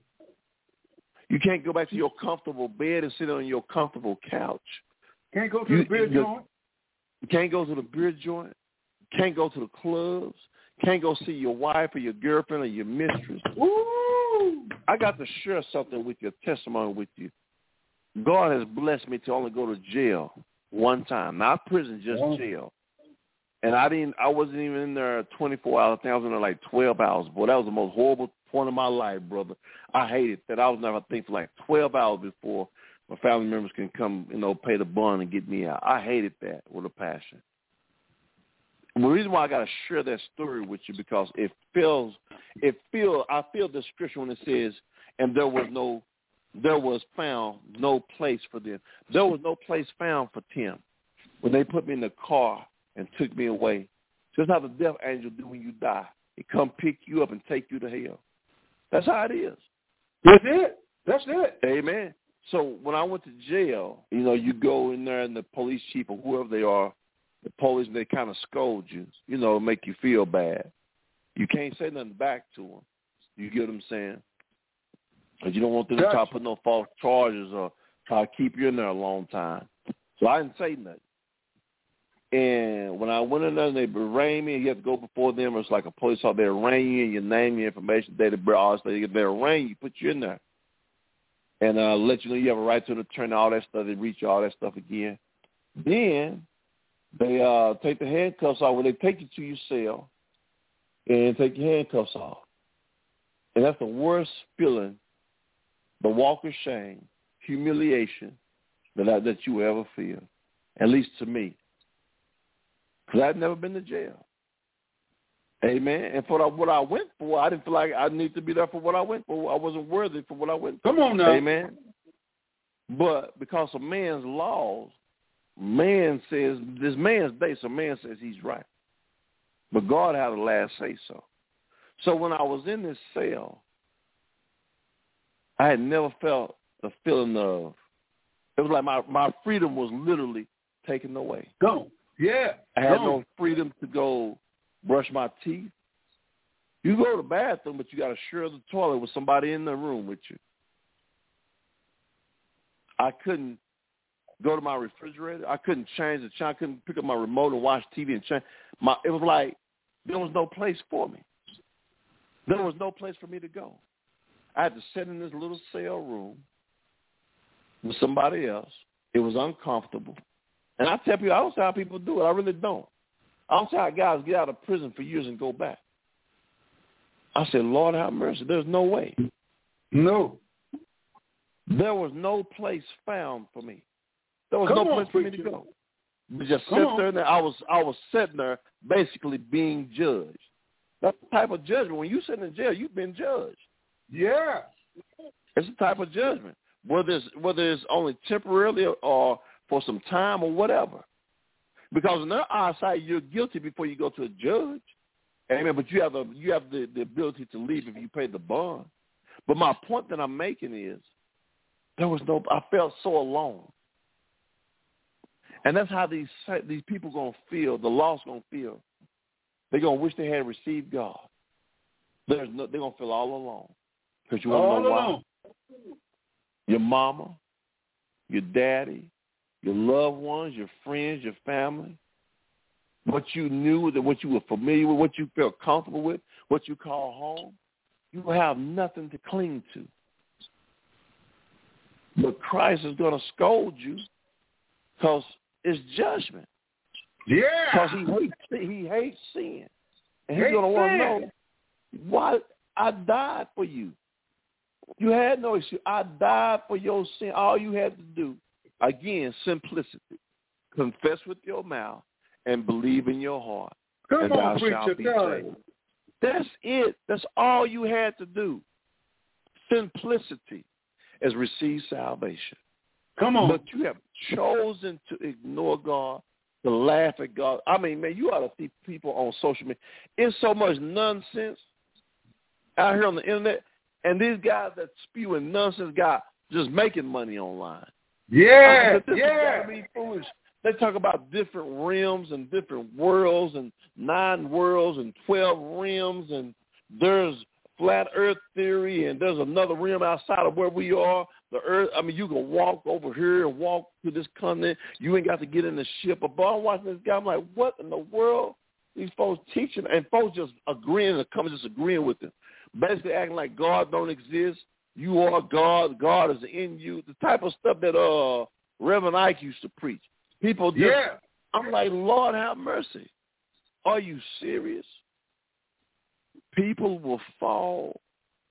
You can't go back to your comfortable bed and sit on your comfortable couch. Can't go to You- the beer you- joint. Can't go to the beer joint. Can't go to the clubs. Can't go see your wife or your girlfriend or your mistress. Woo. I got to share something with your testimony with you. God has blessed me to only go to jail one time, not prison, just Oh. jail. And I didn't. I wasn't even in there 24 hours. I think I was in there like 12 hours. Boy, that was the most horrible point of my life, brother. I hated that. I was never I think for like 12 hours before my family members can come, you know, pay the bond and get me out. I hated that with a passion. And the reason why I got to share that story with you because it feels, it feel, I feel the scripture when it says, and there was no, there was found no place for them. There was no place found for Tim when they put me in the car and took me away. Just how the death angel do when you die. He come pick you up and take you to hell. That's how it is. That's it. That's it. Amen. So when I went to jail, you know, you go in there and the police chief or whoever they are, the police, they kind of scold you, you know, make you feel bad. You can't say nothing back to them. You get what I'm saying? Because you don't want them to try to put no false charges or try to keep you in there a long time. So I didn't say nothing. And when I went in there and they arraigned me, you have to go before them. It's like a police officer. They arraign you, your name, your information, date of birth, all that stuff. They arraign you, put you in there. And uh, let you know you have a right to an attorney, all that stuff. They reach you all that stuff again. Then they uh, take the handcuffs off. When they take you to your cell, and take your handcuffs off. And that's the worst feeling, the walk of shame, humiliation that I, that you ever feel, at least to me. Because I've never been to jail. Amen. And for what I went for, I didn't feel like I need to be there for what I went for. I wasn't worthy for what I went for. Come on now. Amen. But because of man's laws, man says, this man's day, so man says he's right. But God had the last say so. So when I was in this cell, I had never felt the feeling of, it was like my, my freedom was literally taken away. Go. Yeah. I had Go. no freedom to go brush my teeth. You go to the bathroom, but you got to share the toilet with somebody in the room with you. I couldn't go to my refrigerator. I couldn't change the channel. I couldn't pick up my remote and watch TV and change. My it was like there was no place for me. There was no place for me to go. I had to sit in this little cell room with somebody else. It was uncomfortable. And I tell people, I don't see how people do it. I really don't. I don't see how guys get out of prison for years and go back. I said, Lord have mercy. There's no way. No. There was no place found for me. There was Come no on, place for me to go. But just Come sit on. there and I was I was sitting there basically being judged. That's the type of judgment. When you sit in jail, you've been judged. Yeah. It's a type of judgment. Whether it's whether it's only temporarily or for some time or whatever. Because in their eyesight you're guilty before you go to a judge. Amen. But you have the you have the, the ability to leave if you pay the bond. But my point that I'm making is there was no I felt so alone. And that's how these these people gonna feel, the lost gonna feel. They're gonna wish they had received God. There's no they're gonna feel all alone. Because you wanna All know why? Your mama, your daddy, your loved ones, your friends, your family, what you knew, that what you were familiar with, what you felt comfortable with, what you call home, you will have nothing to cling to. But Christ is going to scold you because it's judgment. Yeah. Because he hates he hates sin, and he's going to want to know why I died for you. You had no excuse. I died for your sin. All you had to do, again, simplicity, confess with your mouth and believe in your heart, Come and on, thou shalt preacher. be saved. That's it. That's all you had to do. Simplicity is receive salvation. Come on. But you have chosen to ignore God, to laugh at God. I mean, man, you ought to see people on social media. It's so much nonsense out here on the internet, and these guys that spewing nonsense got just making money online. yeah. But this Yeah. be foolish. They talk about different realms and different worlds and nine worlds and twelve realms and there's flat earth theory and there's another realm outside of where we are. The earth I mean you can walk over here and walk to this continent. You ain't got to get in the ship. But I'm watching this guy, I'm like, what in the world? These folks teaching and folks just agreeing and coming just agreeing with them. Basically acting like God don't exist. You are God. God is in you. The type of stuff that uh Reverend Ike used to preach. People just, Yeah. I'm like, Lord have mercy. Are you serious? People will fall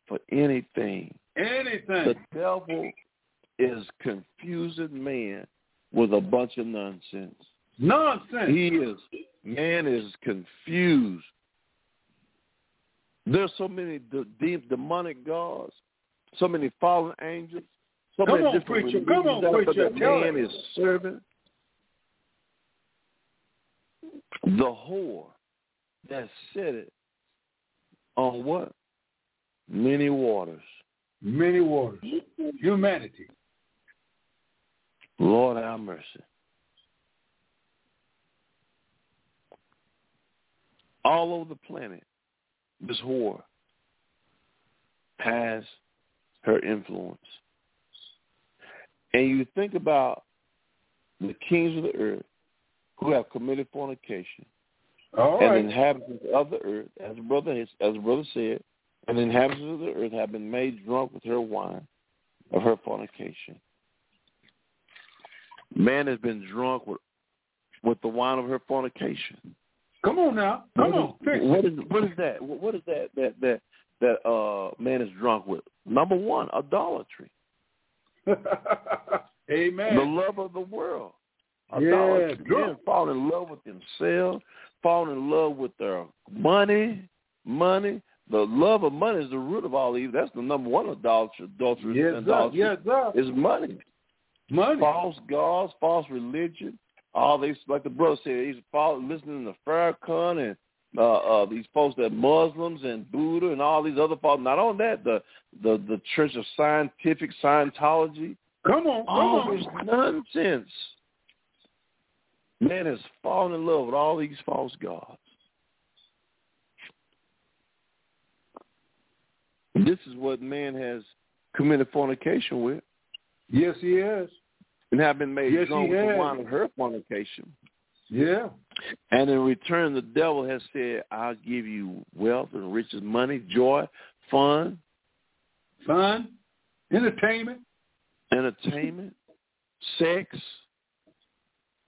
for anything. Anything. The devil is confusing man with a bunch of nonsense. Nonsense. He is, man is confused. There's so many de- deep demonic gods, so many fallen angels, so Come many on, different preacher. Come on, preacher. that Tell man it. is serving. The whore that said it on what? Many waters. Many waters. Humanity. Lord have mercy. All over the planet, this whore has her influence. And you think about the kings of the earth who have committed fornication All and right. inhabitants of the earth, as brother has, as brother said, and the inhabitants of the earth have been made drunk with her wine of her fornication. Man has been drunk with with the wine of her fornication. Come on now. Come on. What is what is that? What is that that that that uh man is drunk with? Number one, idolatry. Amen. The love of the world. Yeah, Men fall in love with themselves, fall in love with their money, money. The love of money is the root of all evil. That's the number one adultery. Adultery yes, adultery yes, sir. is money. Money. False gods, false religion. All these, like the brother said, he's false, listening to Farrakhan and uh, uh, these folks that Muslims and Buddha and all these other folks. Not on that, the the the Church of Scientific Scientology. Come on, come all on. this nonsense. Man has fallen in love with all these false gods. This is what man has committed fornication with. Yes, he has. And have been made Yes, drunk he with the has. wine of her fornication. Yeah. And in return, the devil has said, I'll give you wealth and riches, money, joy, fun, Fun, entertainment, entertainment, sex.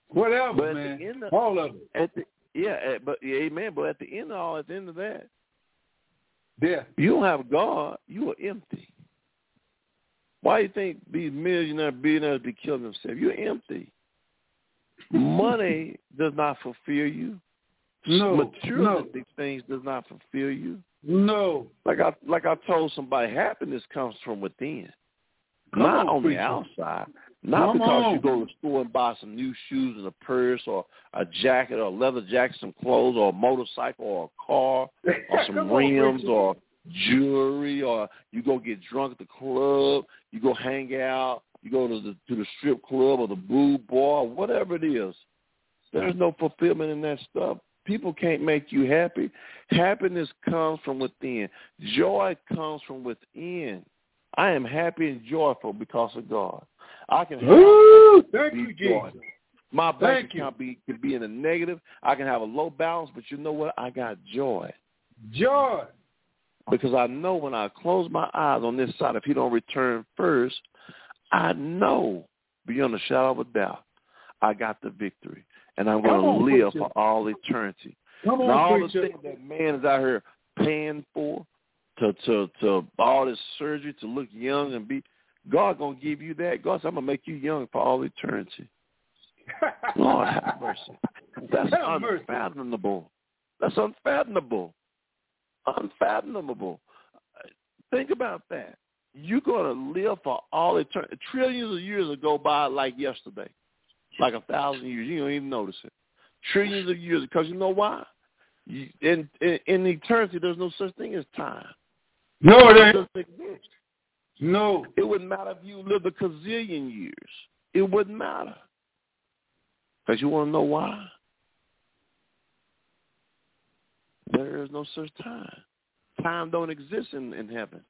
whatever, But at man. the end of, all of it. at the, yeah, at- but yeah, amen. But at the end of all, at the end of that, Yeah. you don't have God. You are empty. Why do you think these millionaire billionaires be killing themselves? You're empty. Money does not fulfill you. No, Materialistic things does not fulfill you. No. Like I like I told somebody, happiness comes from within, Come not on, on the outside. Not Come because you go to the store and buy some new shoes and a purse or a jacket or a leather jacket, some clothes or a motorcycle or a car or some Come on, rims or jewelry or you go get drunk at the club, you go hang out, you go to the to the strip club or the boob bar, whatever it is. There's no fulfillment in that stuff. People can't make you happy. Happiness comes from within. Joy comes from within. I am happy and joyful because of God. I can have Ooh, thank you. Jesus. My bank Thank you. account be could be in the negative. I can have a low balance, but you know what? I got joy Joy. Because I know when I close my eyes on this side, if he don't return first, I know beyond a shadow of a doubt, I got the victory, and I'm going on, to live preacher. for all eternity. Come And on, all the things that man is out here paying for, to to to all this surgery to look young and be, God gonna give you that. God said, I'm gonna make you young for all eternity. Lord have mercy. That's Have mercy. unfathomable. That's unfathomable. Unfathomable. Think about that. You're going to live for all eternity. Trillions of years will go by like yesterday, like a thousand years. You don't even notice it. Trillions of years, because you know why? You, in, in in eternity, there's no such thing as time. no, it ain't. No. It wouldn't matter if you lived a gazillion years. It wouldn't matter. Because you want to know why? There is no such time. Time don't exist in, in heaven.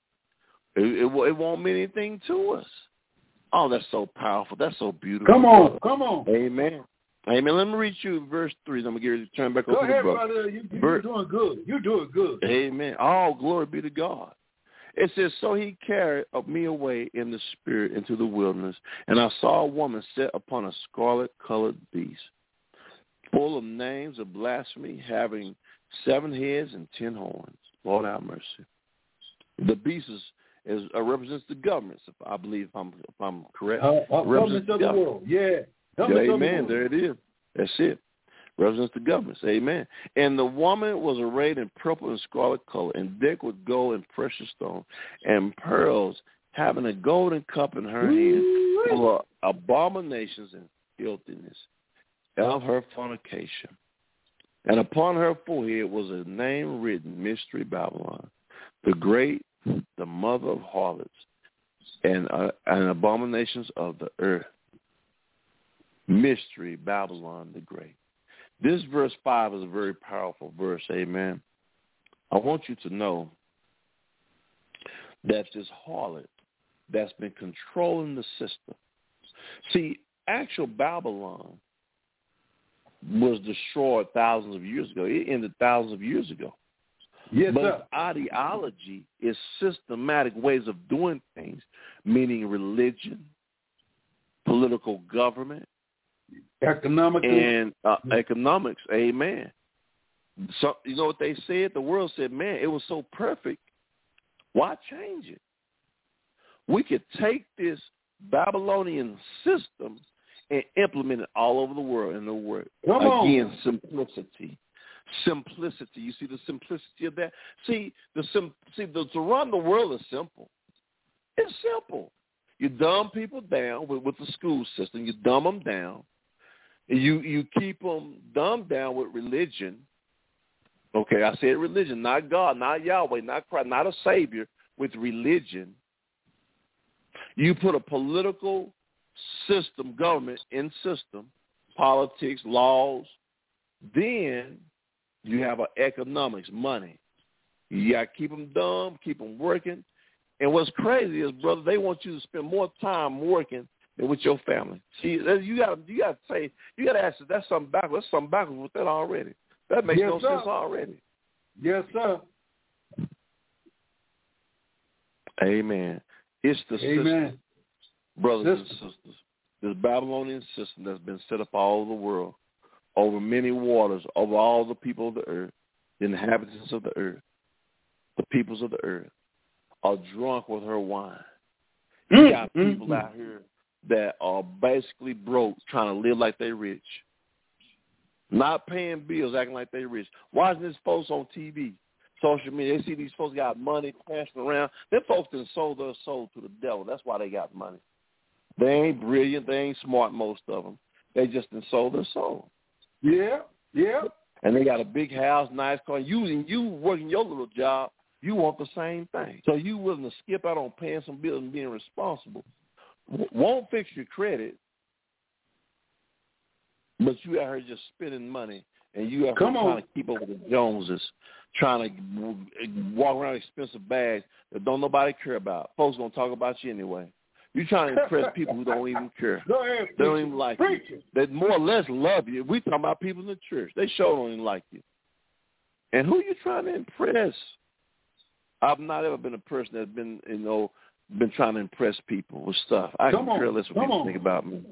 It, it, it won't mean anything to us. Oh, that's so powerful. That's so beautiful. Come on. Come on. Amen. Amen. Let me read you verse 3. I'm going to get ready to turn back Go over to the ahead, brother. You, you, you're doing good. You're doing good. Amen. All glory be to God. It says, So he carried me away in the spirit into the wilderness, and I saw a woman set upon a scarlet-colored beast, full of names of blasphemy, having seven heads and ten horns. Lord have mercy. The beast is, is uh, represents the governments, if I believe if I'm, if I'm correct. Uh, uh, Represents the government. world. Yeah. The Amen. world. There it is. That's it. Represents the governments. Amen. And the woman was arrayed in purple and scarlet color, and decked with gold and precious stones and pearls, having a golden cup in her hand, full of abominations and filthiness of her fornication. And upon her forehead was a name written, Mystery Babylon, the great, the mother of harlots, and, uh, and abominations of the earth. Mystery Babylon the Great. This verse 5 is a very powerful verse, amen. I want you to know that this harlot that's been controlling the system. See, actual Babylon was destroyed thousands of years ago. It ended thousands of years ago. Yes, but sir. ideology is systematic ways of doing things, meaning religion, political government, Economically. and uh, economics. Amen. So you know what they said? The world said, "Man, it was so perfect. Why change it? We could take this Babylonian system and implement it all over the world in the word. Come Again, on. simplicity. Simplicity. You see the simplicity of that? See, the sim- see the, to run the world is simple. It's simple. You dumb people down with, with the school system. You dumb them down. You you keep them dumbed down with religion. Okay, I said religion, not God, not Yahweh, not Christ, not a Savior, with religion. You put a political system, government in system, politics, laws, then you have an economics, money. You got to keep them dumb, keep them working. And what's crazy is, brother, they want you to spend more time working than with your family. See, you got to you got to say you got to ask, that's something backwards. That's something backwards with that already. That makes Yes, no sir. sense already. Yes, sir. Amen. It's the system. Brothers and sisters, this Babylonian system that's been set up all over the world, over many waters, over all the people of the earth, the inhabitants of the earth, the peoples of the earth, are drunk with her wine. You got Mm, people mm, out here that are basically broke, trying to live like they rich, not paying bills, acting like they rich. Watching these folks on TV, social media, they see these folks got money passing around. Them folks done sold their soul to the devil. That's why they got money. They ain't brilliant. They ain't smart, most of them. They just done sold their soul. Yeah, yeah. And they got a big house, nice car. You and you working your little job, you want the same thing. So you willing to skip out on paying some bills and being responsible. W- won't fix your credit, but you out here just spending money, and you out here Come on. trying to keep up with the Joneses, trying to walk around expensive bags that don't nobody care about. Folks gonna talk about you anyway. You trying to impress people who don't even care. Ahead. They don't even like Preach you. They more or less love you. We talking about people in the church. They sure don't even like you. And who you trying to impress? I've not ever been a person that's been, you know, been trying to impress people with stuff. I Come can care less what Come people on. think about me.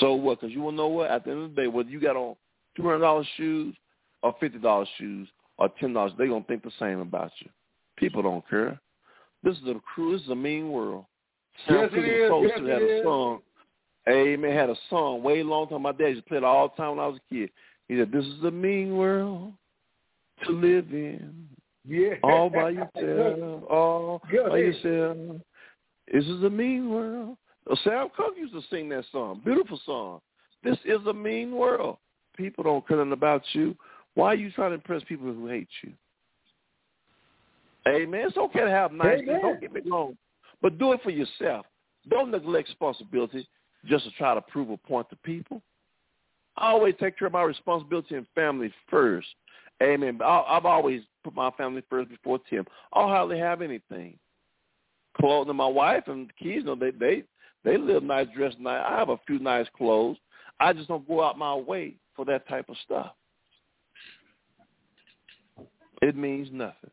So what? Because you will know what? At the end of the day, whether you got on two hundred dollars shoes or fifty dollars shoes or ten dollars, they gonna think the same about you. People don't care. This is a cruel. This is a mean world. Sam Yes, it Cooke is. Yes, had it a song. Amen. Had a song way long time. My dad used to play it all the time when I was a kid. He said, "This is a mean world to live in, Yeah. all by yourself, all Go by yourself. This is a mean world." Uh, Sam Cooke used to sing that song. Beautiful song. This is a mean world. People don't care nothing about you. Why are you trying to impress people who hate you? Amen. It's okay to have nice. Amen. Don't get me wrong. But do it for yourself. Don't neglect responsibility just to try to prove a point to people. I always take care of my responsibility and family first. Amen. I- I've always put my family first before Tim. I'll hardly have anything. Clothing my wife and the kids, you know, they they they live nice, dress nice. I have a few nice clothes. I just don't go out my way for that type of stuff. It means nothing.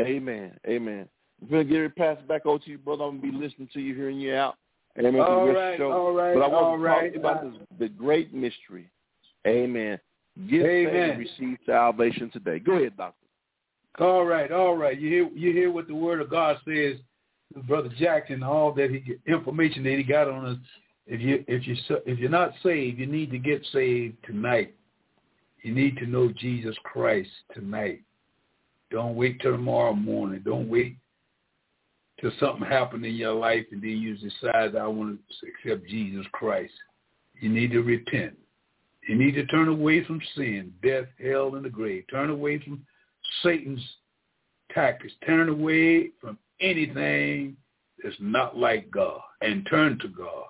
Amen. Amen. Going to get it passed back over to you, brother. I'm going to be listening to you, hearing you out. Amen. All right, show. all right, But I want to right. talk about this, the great mystery. Amen. Get saved Amen. and receive salvation today. Go ahead, doctor. All right, all right. You hear you hear what the word of God says, Brother Jackson, all that he information that he got on us. If you if you if you're not saved, you need to get saved tonight. You need to know Jesus Christ tonight. Don't wait till tomorrow morning. Don't wait something happened in your life and then you decide I want to accept Jesus Christ. You need to repent. You need to turn away from sin, death, hell, and the grave. Turn away from Satan's tactics. Turn away from anything that's not like God and turn to God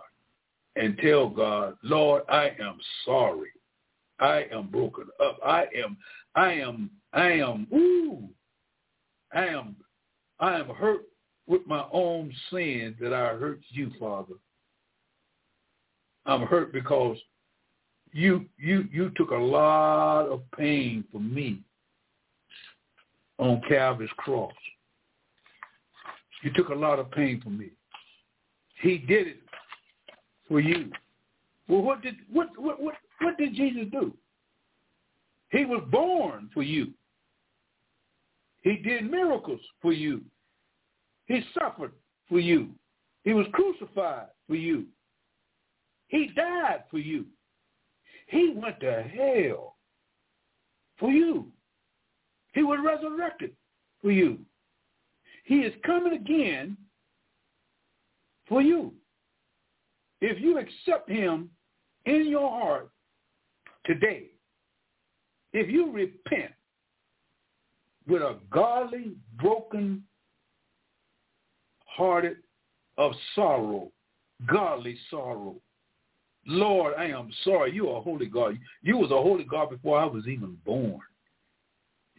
and tell God, Lord, I am sorry. I am broken up. I am, I am, I am, ooh, I am, I am hurt with my own sin that I hurt you, Father. I'm hurt because you you you took a lot of pain for me on Calvary's cross. You took a lot of pain for me. He did it for you. Well, what did what what what, what did Jesus do? He was born for you. He did miracles for you. He suffered for you. He was crucified for you. He died for you. He went to hell for you. He was resurrected for you. He is coming again for you. If you accept him in your heart today, if you repent with a godly, broken hearted of sorrow, godly sorrow. Lord, I am sorry. You are a holy God. You was a holy God before I was even born.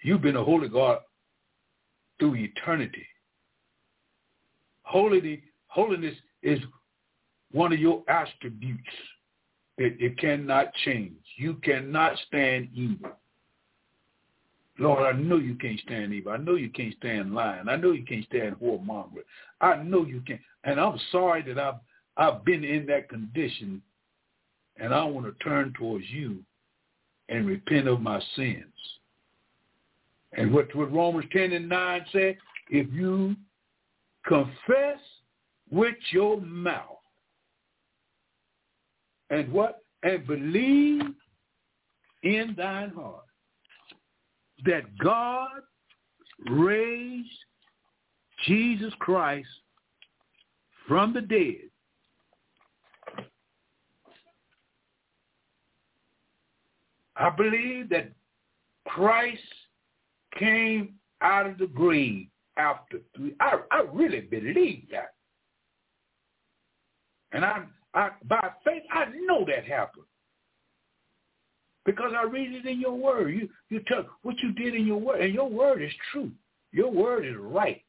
You've been a holy God through eternity. Holiness, holiness is one of your attributes. It, it cannot change. You cannot stand evil. Lord, I know you can't stand evil. I know you can't stand lying. I know you can't stand whoremongering. I know you can't. And I'm sorry that I've I've been in that condition and I want to turn towards you and repent of my sins. And what, what Romans 10 and 9 said, if you confess with your mouth and what? And believe in thine heart that God raised Jesus Christ from the dead, I believe that Christ came out of the grave after three. I, I really believe that. And I, I, by faith, I know that happened because I read it in your word. You you tell what you did in your word, and your word is true. Your word is right.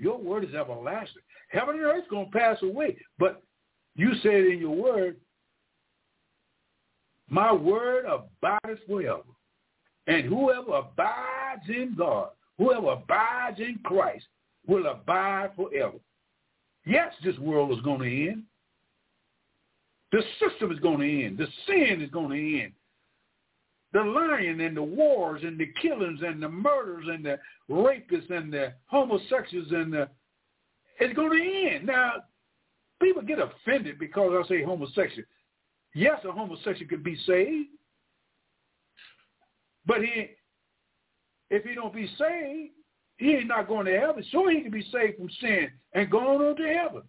Your, word is everlasting. Heaven and earth is going to pass away, but you said in your word, my word abides forever. And whoever abides in God, whoever abides in Christ, will abide forever. Yes, this world is going to end. The system is going to end. The sin is going to end the lying and the wars and the killings and the murders and the rapists and the homosexuals and the it's going to end. Now, people get offended because I say homosexual. Yes, a homosexual could be saved, but he, if he don't be saved, he ain't not going to heaven. Sure, he can be saved from sin and going on to heaven.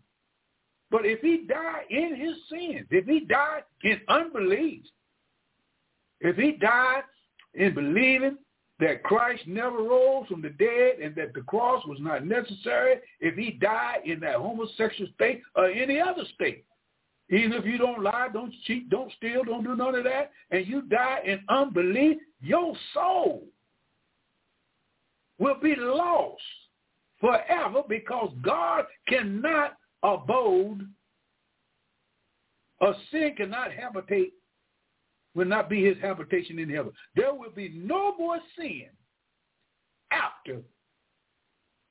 But if he died in his sins, if he died in unbelief, if he died in believing that Christ never rose from the dead and that the cross was not necessary, if he died in that homosexual state or any other state, even if you don't lie, don't cheat, don't steal, don't do none of that, and you die in unbelief, your soul will be lost forever because God cannot abode, a sin cannot habitate will not be his habitation in heaven. There will be no more sin after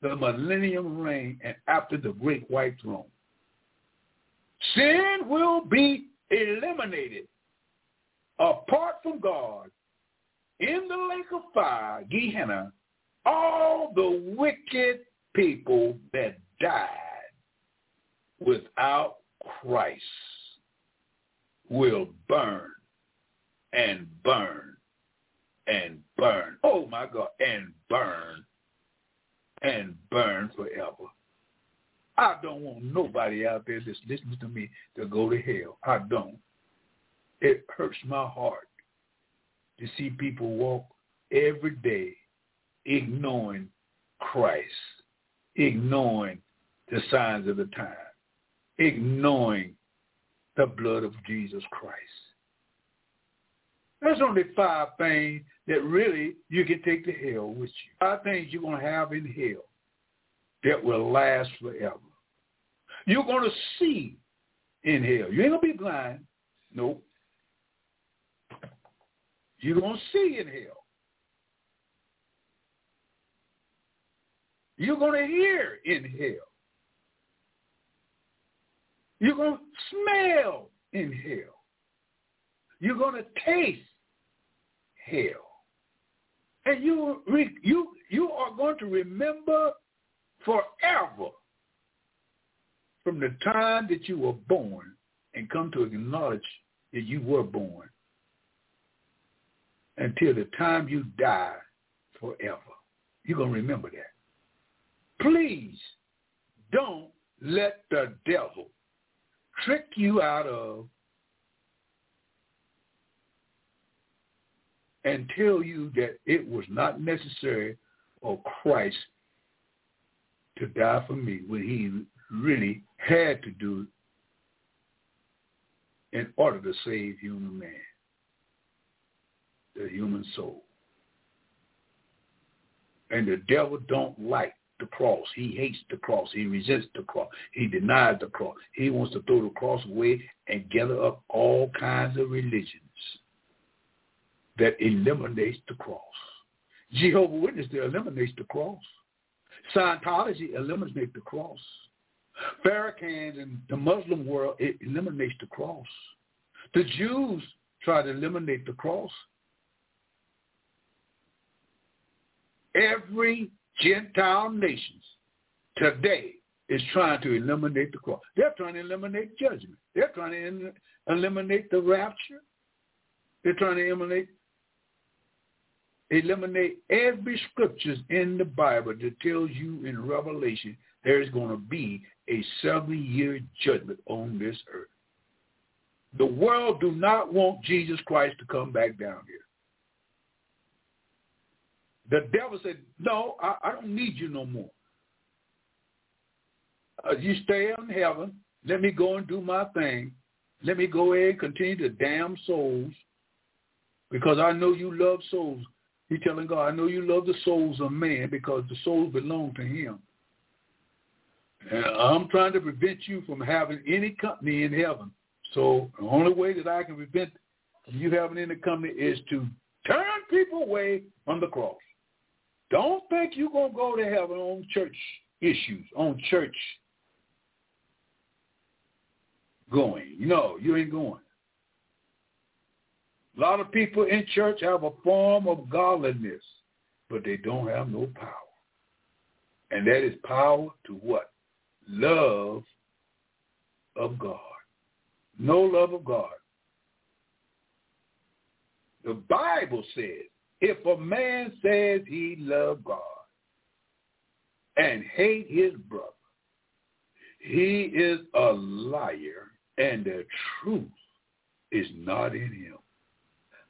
the millennium reign and after the great white throne. Sin will be eliminated apart from God in the lake of fire, Gehenna, all the wicked people that died without Christ will burn and burn and burn. Oh my God, and burn and burn forever. I don't want nobody out there that's listening to me to go to hell. I don't. It hurts my heart to see people walk every day ignoring Christ, ignoring the signs of the time, ignoring the blood of Jesus Christ. There's only five things that really you can take to hell with you. Five things you're going to have in hell that will last forever. You're going to see in hell. You ain't going to be blind. Nope. You're going to see in hell. You're going to hear in hell. You're going to smell in hell. You're going to taste hell. And you you you are going to remember forever from the time that you were born and come to acknowledge that you were born until the time you die forever. You're going to remember that. Please don't let the devil trick you out of and tell you that it was not necessary for Christ to die for me when he really had to do it in order to save human man, the human soul. And the devil don't like the cross. He hates the cross. He resents the cross. He denies the cross. He wants to throw the cross away and gather up all kinds of religions that eliminates the cross. Jehovah Witness that eliminates the cross. Scientology eliminates the cross. Farrakhan and the Muslim world it eliminates the cross. The Jews try to eliminate the cross. Every Gentile nation today is trying to eliminate the cross. They're trying to eliminate judgment. They're trying to eliminate the rapture. They're trying to eliminate eliminate every scriptures in the Bible that tells you in Revelation there is going to be a seven-year judgment on this earth. The world do not want Jesus Christ to come back down here. The devil said, no, I, I don't need you no more. Uh, you stay in heaven. Let me go and do my thing. Let me go ahead and continue to damn souls because I know you love souls. He's telling God, I know you love the souls of man because the souls belong to him. And I'm trying to prevent you from having any company in heaven. So the only way that I can prevent you having any company is to turn people away from the cross. Don't think you're going to go to heaven on church issues, on church going. No, you ain't going. A lot of people in church have a form of godliness, but they don't have no power. And that is power to what? Love of God. No love of God. The Bible says, if a man says he love God and hate his brother, he is a liar and the truth is not in him.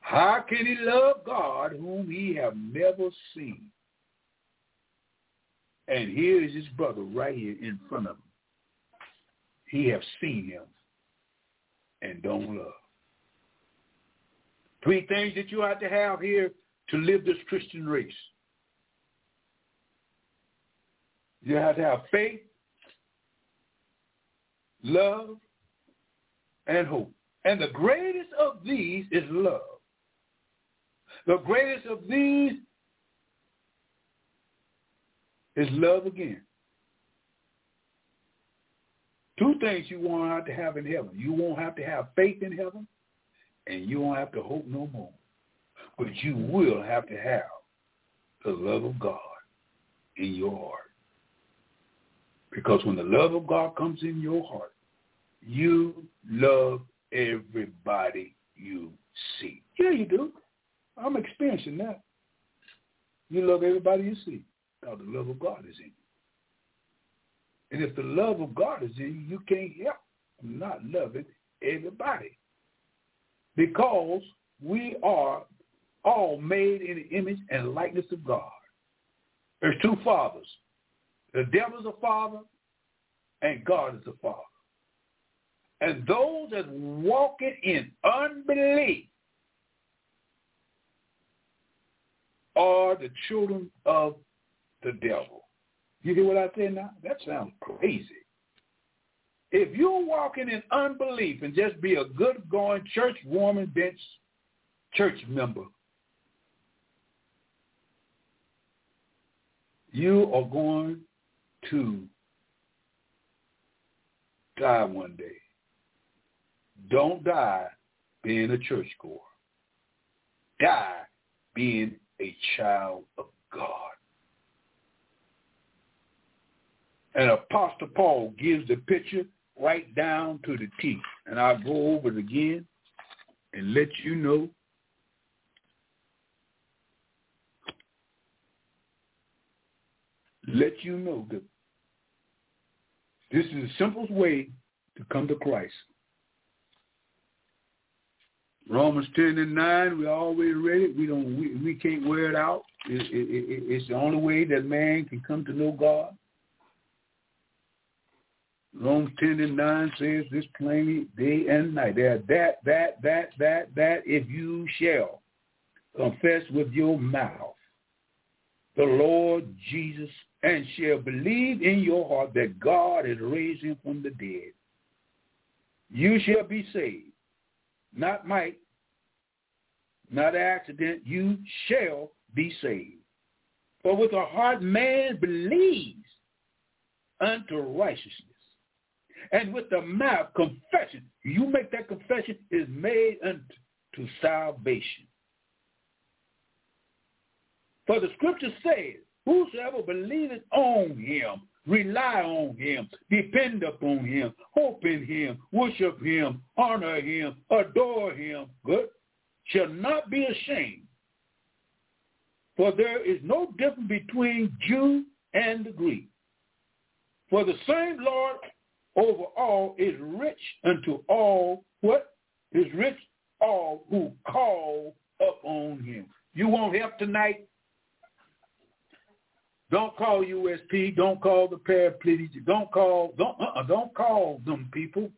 How can he love God whom he have never seen? And here is his brother right here in front of him. He have seen him and don't love. Three things that you have to have here to live this Christian race. You have to have faith, love, and hope. And the greatest of these is love. The greatest of these is love again. Two things you won't have to have in heaven. You won't have to have faith in heaven, and you won't have to hope no more. But you will have to have the love of God in your heart. Because when the love of God comes in your heart, you love everybody you see. Yeah, you do. I'm experiencing that. You love everybody you see because the love of God is in you. And if the love of God is in you, you can't help not loving everybody. Because we are all made in the image and likeness of God. There's two fathers. The devil is a father and God is a father. And those that walking in unbelief are the children of the devil. You hear what I say now? That sounds crazy. If you're walking in unbelief and just be a good going church warming bench church member, you are going to die one day. Don't die being a churchgoer. Die being a child of God. And Apostle Paul gives the picture right down to the T. And I'll go over it again and let you know let you know that this is the simplest way to come to Christ. Romans 10 and 9, we always read it. We don't, we, we can't wear it out. It, it, it, it's the only way that man can come to know God. Romans 10 and 9 says this plainly day and night. There that, that, that, that, that, if you shall confess with your mouth the Lord Jesus and shall believe in your heart that God has raised him from the dead, you shall be saved. Not might, not accident, you shall be saved. For with the heart man believes unto righteousness and with the mouth confession. You make that confession is made unto salvation. For the scripture says, whosoever believeth on him, rely on him, depend upon him, hope in him, worship him, honor him, adore him, good, shall not be ashamed. For there is no difference between Jew and the Greek. For the same Lord over all is rich unto all what? Is rich all who call upon him. You want help tonight? Don't call USP. Don't call the paraplegic. Don't call. Don't uh-uh, don't call them people.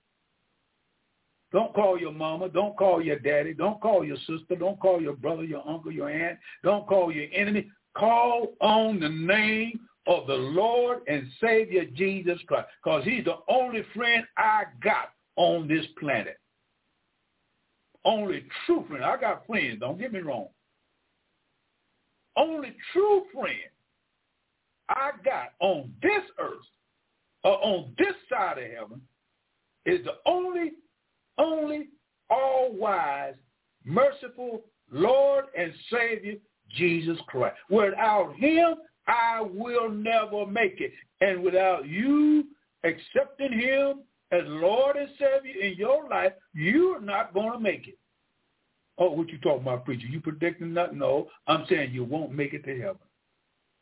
Don't call your mama. Don't call your daddy. Don't call your sister. Don't call your brother, your uncle, your aunt. Don't call your enemy. Call on the name of the Lord and Savior Jesus Christ because he's the only friend I got on this planet. Only true friend. I got friends, don't get me wrong. Only true friend I got on this earth or on this side of heaven is the only, only all-wise, merciful Lord and Savior Jesus Christ. Without him, I will never make it. And without you accepting him as Lord and Savior in your life, you're not going to make it. Oh, what you talking about, preacher? You predicting nothing? No, I'm saying you won't make it to heaven.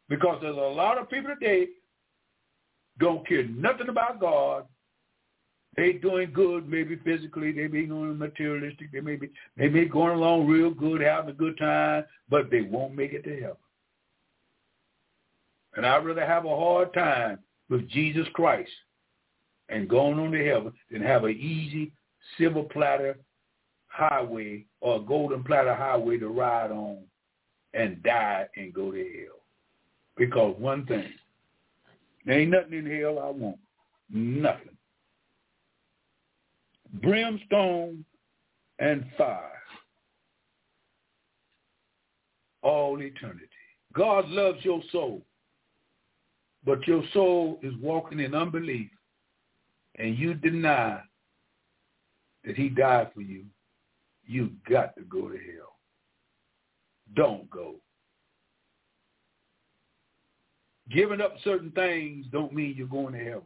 Because there's a lot of people today don't care nothing about God. They doing good, maybe physically, they be materialistic, they may be they may be going along real good, having a good time, but they won't make it to heaven. And I'd rather have a hard time with Jesus Christ and going on to heaven than have an easy silver platter highway or a golden platter highway to ride on and die and go to hell. Because one thing, there ain't nothing in hell I want. Nothing. Brimstone and fire. All eternity. God loves your soul but your soul is walking in unbelief and you deny that he died for you, you got to go to hell. Don't go. Giving up certain things don't mean you're going to heaven.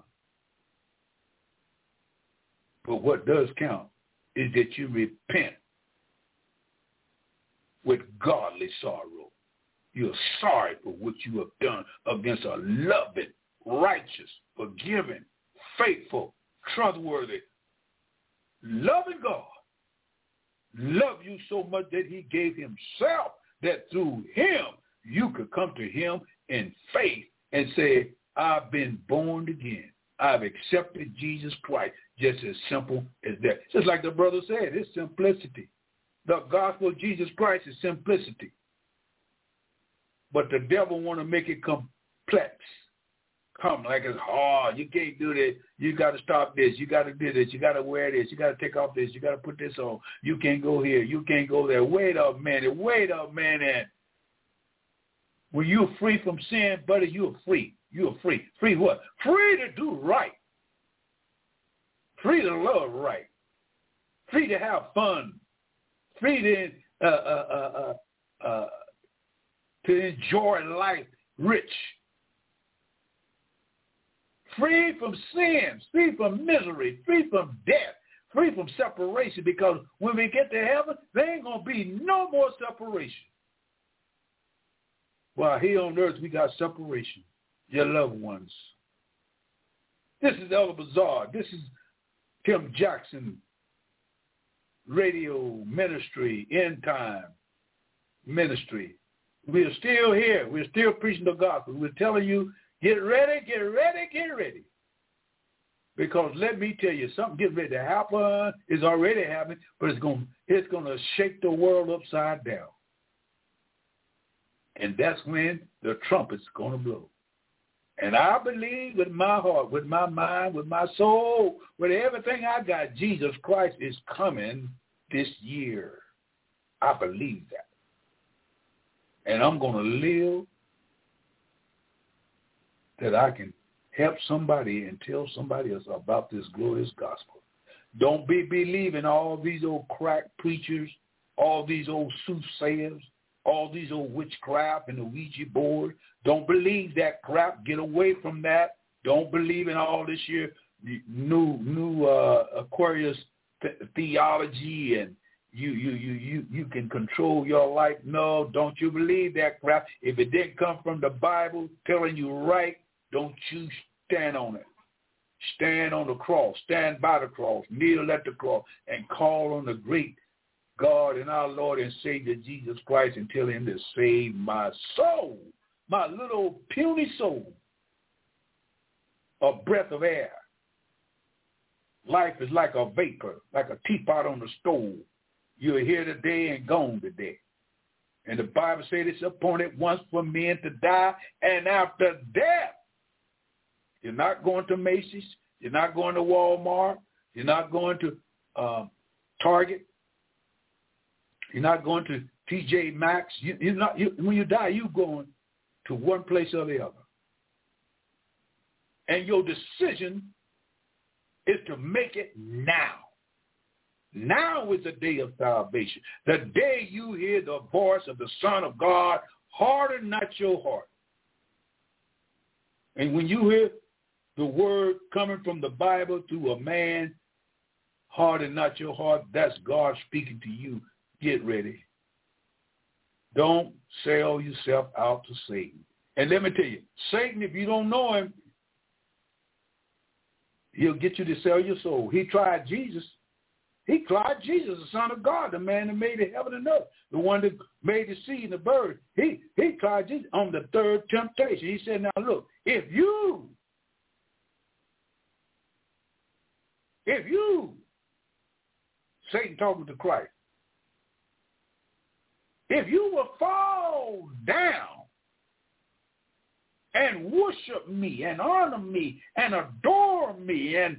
But what does count is that you repent with godly sorrow you're sorry for what you have done against a loving, righteous, forgiving, faithful, trustworthy, loving God. Love you so much that he gave himself that through him you could come to him in faith and say, I've been born again. I've accepted Jesus Christ. Just as simple as that. Just like the brother said, it's simplicity. The gospel of Jesus Christ is simplicity. But the devil want to make it complex. Come like it's hard. You can't do this. You got to stop this. You got to do this. You got to wear this. You got to take off this. You got to put this on. You can't go here. You can't go there. Wait a minute. Wait a minute. When you're free from sin, buddy, you're free. You're free. Free what? Free to do right. Free to love right. Free to have fun. Free to uh, uh, uh, uh, uh to enjoy life rich. Free from sins, free from misery, free from death, free from separation because when we get to heaven, there ain't going to be no more separation. While here on earth, we got separation. Your loved ones. This is Elder Bazaar. This is Tim Jackson radio ministry, end time ministry. We are still here. We're still preaching the gospel. We're telling you, get ready, get ready, get ready. Because let me tell you, something getting ready to happen is already happening, but it's going it's going to shake the world upside down. And that's when the trumpet's going to blow. And I believe with my heart, with my mind, with my soul, with everything I got, Jesus Christ is coming this year. I believe that. And I'm going to live that I can help somebody and tell somebody else about this glorious gospel. Don't be believing all these old crack preachers, all these old soothsayers, all these old witchcraft and the Ouija board. Don't believe that crap. Get away from that. Don't believe in all this year new new uh, Aquarius th- theology and you you you you you can control your life. No, don't you believe that crap. If it didn't come from the Bible telling you right, don't you stand on it. Stand on the cross. Stand by the cross. Kneel at the cross and call on the great God and our Lord and Savior Jesus Christ and tell him to save my soul, my little puny soul, a breath of air. Life is like a vapor, like a teapot on the stove. You're here today and gone today. And the Bible said it's appointed once for men to die, and after death, you're not going to Macy's, you're not going to Walmart, you're not going to uh, Target, you're not going to TJ Maxx. You, you're not. You, when you die, you're going to one place or the other. And your decision is to make it now. Now is the day of salvation. The day you hear the voice of the Son of God, harden not your heart. And when you hear the word coming from the Bible to a man, harden not your heart, that's God speaking to you get ready. Don't sell yourself out to Satan. And let me tell you, Satan, if you don't know him, he'll get you to sell your soul. He tried Jesus. He tried Jesus, the Son of God, the man that made the heaven and earth, the one that made the sea and the bird. He he tried Jesus on the third temptation. He said, now look, if you, if you, Satan talking to Christ, if you will fall down and worship me and honor me and adore me and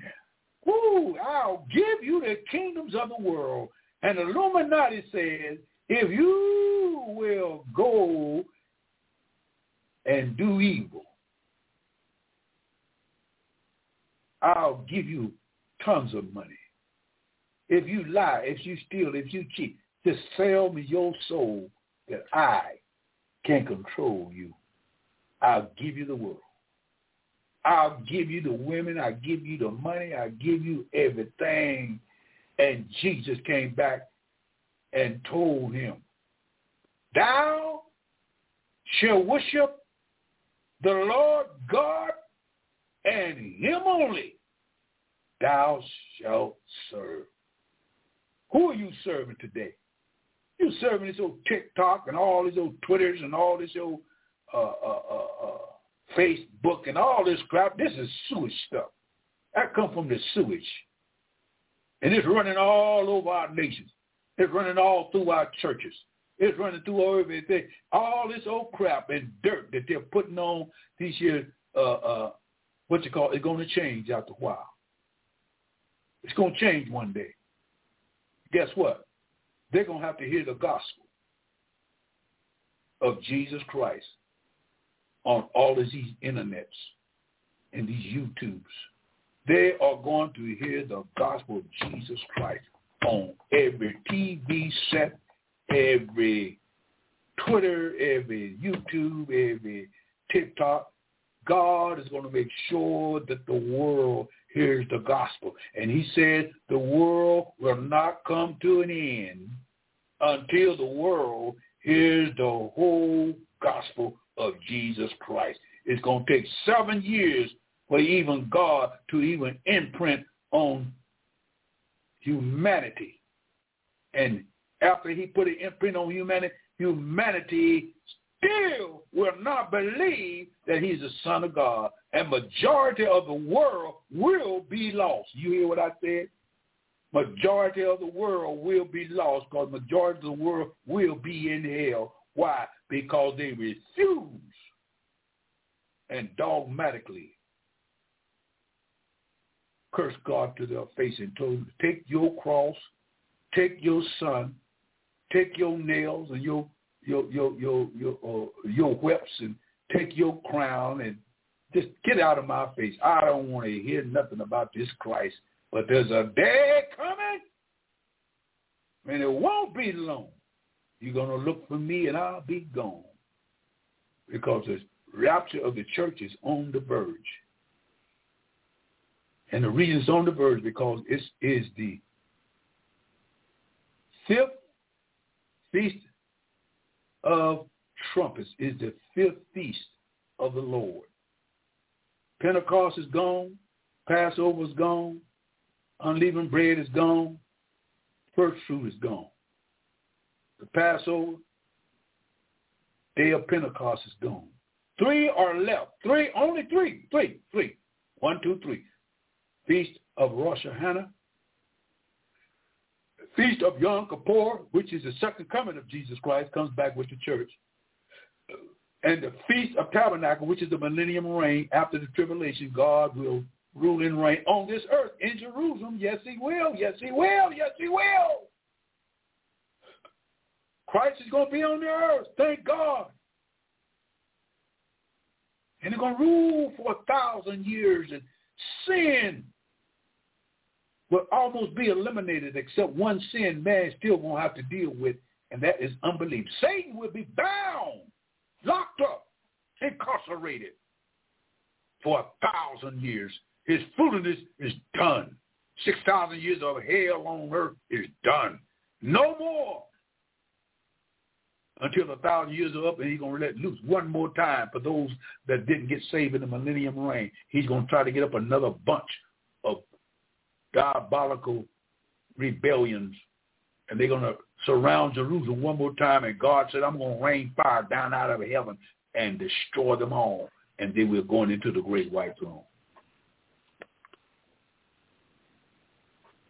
ooh, I'll give you the kingdoms of the world. And Illuminati says, if you will go and do evil, I'll give you tons of money. If you lie, if you steal, if you cheat, just sell me your soul that I can control you. I'll give you the world. I'll give you the women. I'll give you the money. I'll give you everything. And Jesus came back and told him, thou shall worship the Lord God and him only thou shalt serve. Who are you serving today? You serving this old TikTok and all these old Twitters and all this old uh, uh, uh, uh, Facebook and all this crap. This is sewage stuff. That come from the sewage. And it's running all over our nations. It's running all through our churches. It's running through everything. All this old crap and dirt that they're putting on these here, uh, uh, what you call, it's going to change after a while. It's going to change one day. Guess what? They're going to have to hear the gospel of Jesus Christ on all of these internets and these YouTubes. They are going to hear the gospel of Jesus Christ on every TV set, every Twitter, every YouTube, every TikTok. God is going to make sure that the world hears the gospel. And he said the world will not come to an end until the world hears the whole gospel of Jesus Christ. It's going to take seven years for even God to even imprint on humanity. And after he put an imprint on humanity, humanity still will not believe that he's the son of God. And majority of the world will be lost. You hear what I said? Majority of the world will be lost because majority of the world will be in hell. Why? Because they refuse and dogmatically curse God to their face and told them, take your cross, take your son, take your nails and your your your your your uh, your whips and take your crown and just get out of my face. I don't want to hear nothing about this Christ. But there's a day coming, and it won't be long. You're going to look for me, and I'll be gone. Because the rapture of the church is on the verge. And the reason it's on the verge because it is the fifth feast of trumpets is the fifth feast of the Lord. Pentecost is gone. Passover is gone. Unleavened bread is gone. First fruit is gone. The Passover, day of Pentecost is gone. Three are left. Three, only three. Three, three. One, two, three. Feast of Rosh Hashanah. Feast of Yom Kippur, which is the second coming of Jesus Christ, comes back with the church. And the Feast of Tabernacle, which is the millennium reign after the tribulation, God will rule and reign on this earth in Jerusalem. Yes, he will. Yes, he will. Yes, he will. Christ is going to be on the earth. Thank God. And he's going to rule for a thousand years and sin will almost be eliminated except one sin man still won't have to deal with, and that is unbelief. Satan will be bound, locked up, incarcerated for a thousand years. His foolishness is done. 6,000 years of hell on earth is done. No more. Until the thousand years are up and he's going to let loose one more time for those that didn't get saved in the millennium reign. He's going to try to get up another bunch of diabolical rebellions. And they're going to surround Jerusalem one more time. And God said, I'm going to rain fire down out of heaven and destroy them all. And then we're going into the great white throne.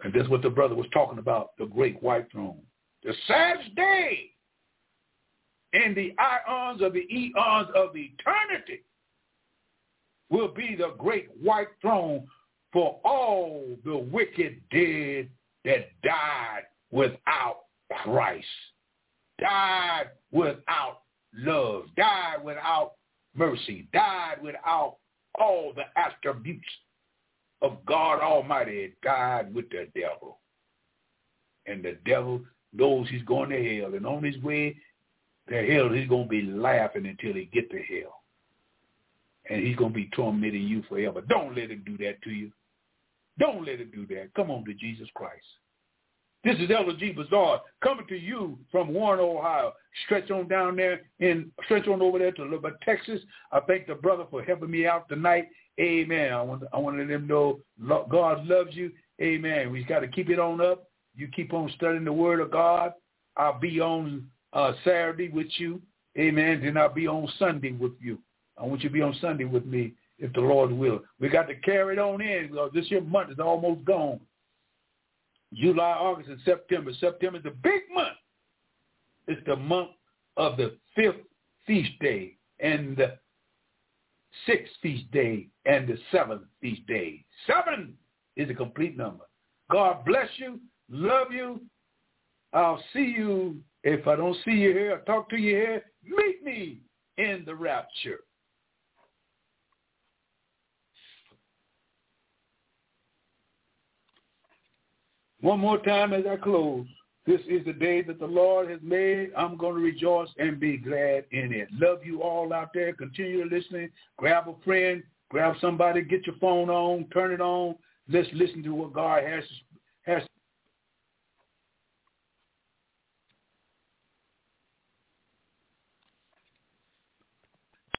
And that's what the brother was talking about, the great white throne. The saddest day in the ions of the eons of eternity will be the great white throne for all the wicked dead that died without Christ, died without love, died without mercy, died without all the attributes of God Almighty died with the devil. And the devil knows he's going to hell. And on his way to hell, he's going to be laughing until he get to hell. And he's going to be tormenting you forever. Don't let him do that to you. Don't let him do that. Come on to Jesus Christ. This is Elder G. Bazaar coming to you from Warren, Ohio. Stretch on down there in stretch on over there to Lubbock, Texas. I thank the brother for helping me out tonight. Amen. I want I want to let them know God loves you. Amen. We got to keep it on up. You keep on studying the Word of God. I'll be on uh, Saturday with you. Amen. Then I'll be on Sunday with you. I want you to be on Sunday with me if the Lord will. We got to carry it on in because this year month is almost gone. July, August, and September. September is the big month. It's the month of the fifth feast day and the sixth feast day and the seventh feast day. Seven is a complete number. God bless you. Love you. I'll see you. If I don't see you here talk to you here, meet me in the rapture. One more time as I close. This is the day that the Lord has made. I'm going to rejoice and be glad in it. Love you all out there. Continue listening. Grab a friend. Grab somebody. Get your phone on. Turn it on. Let's listen to what God has has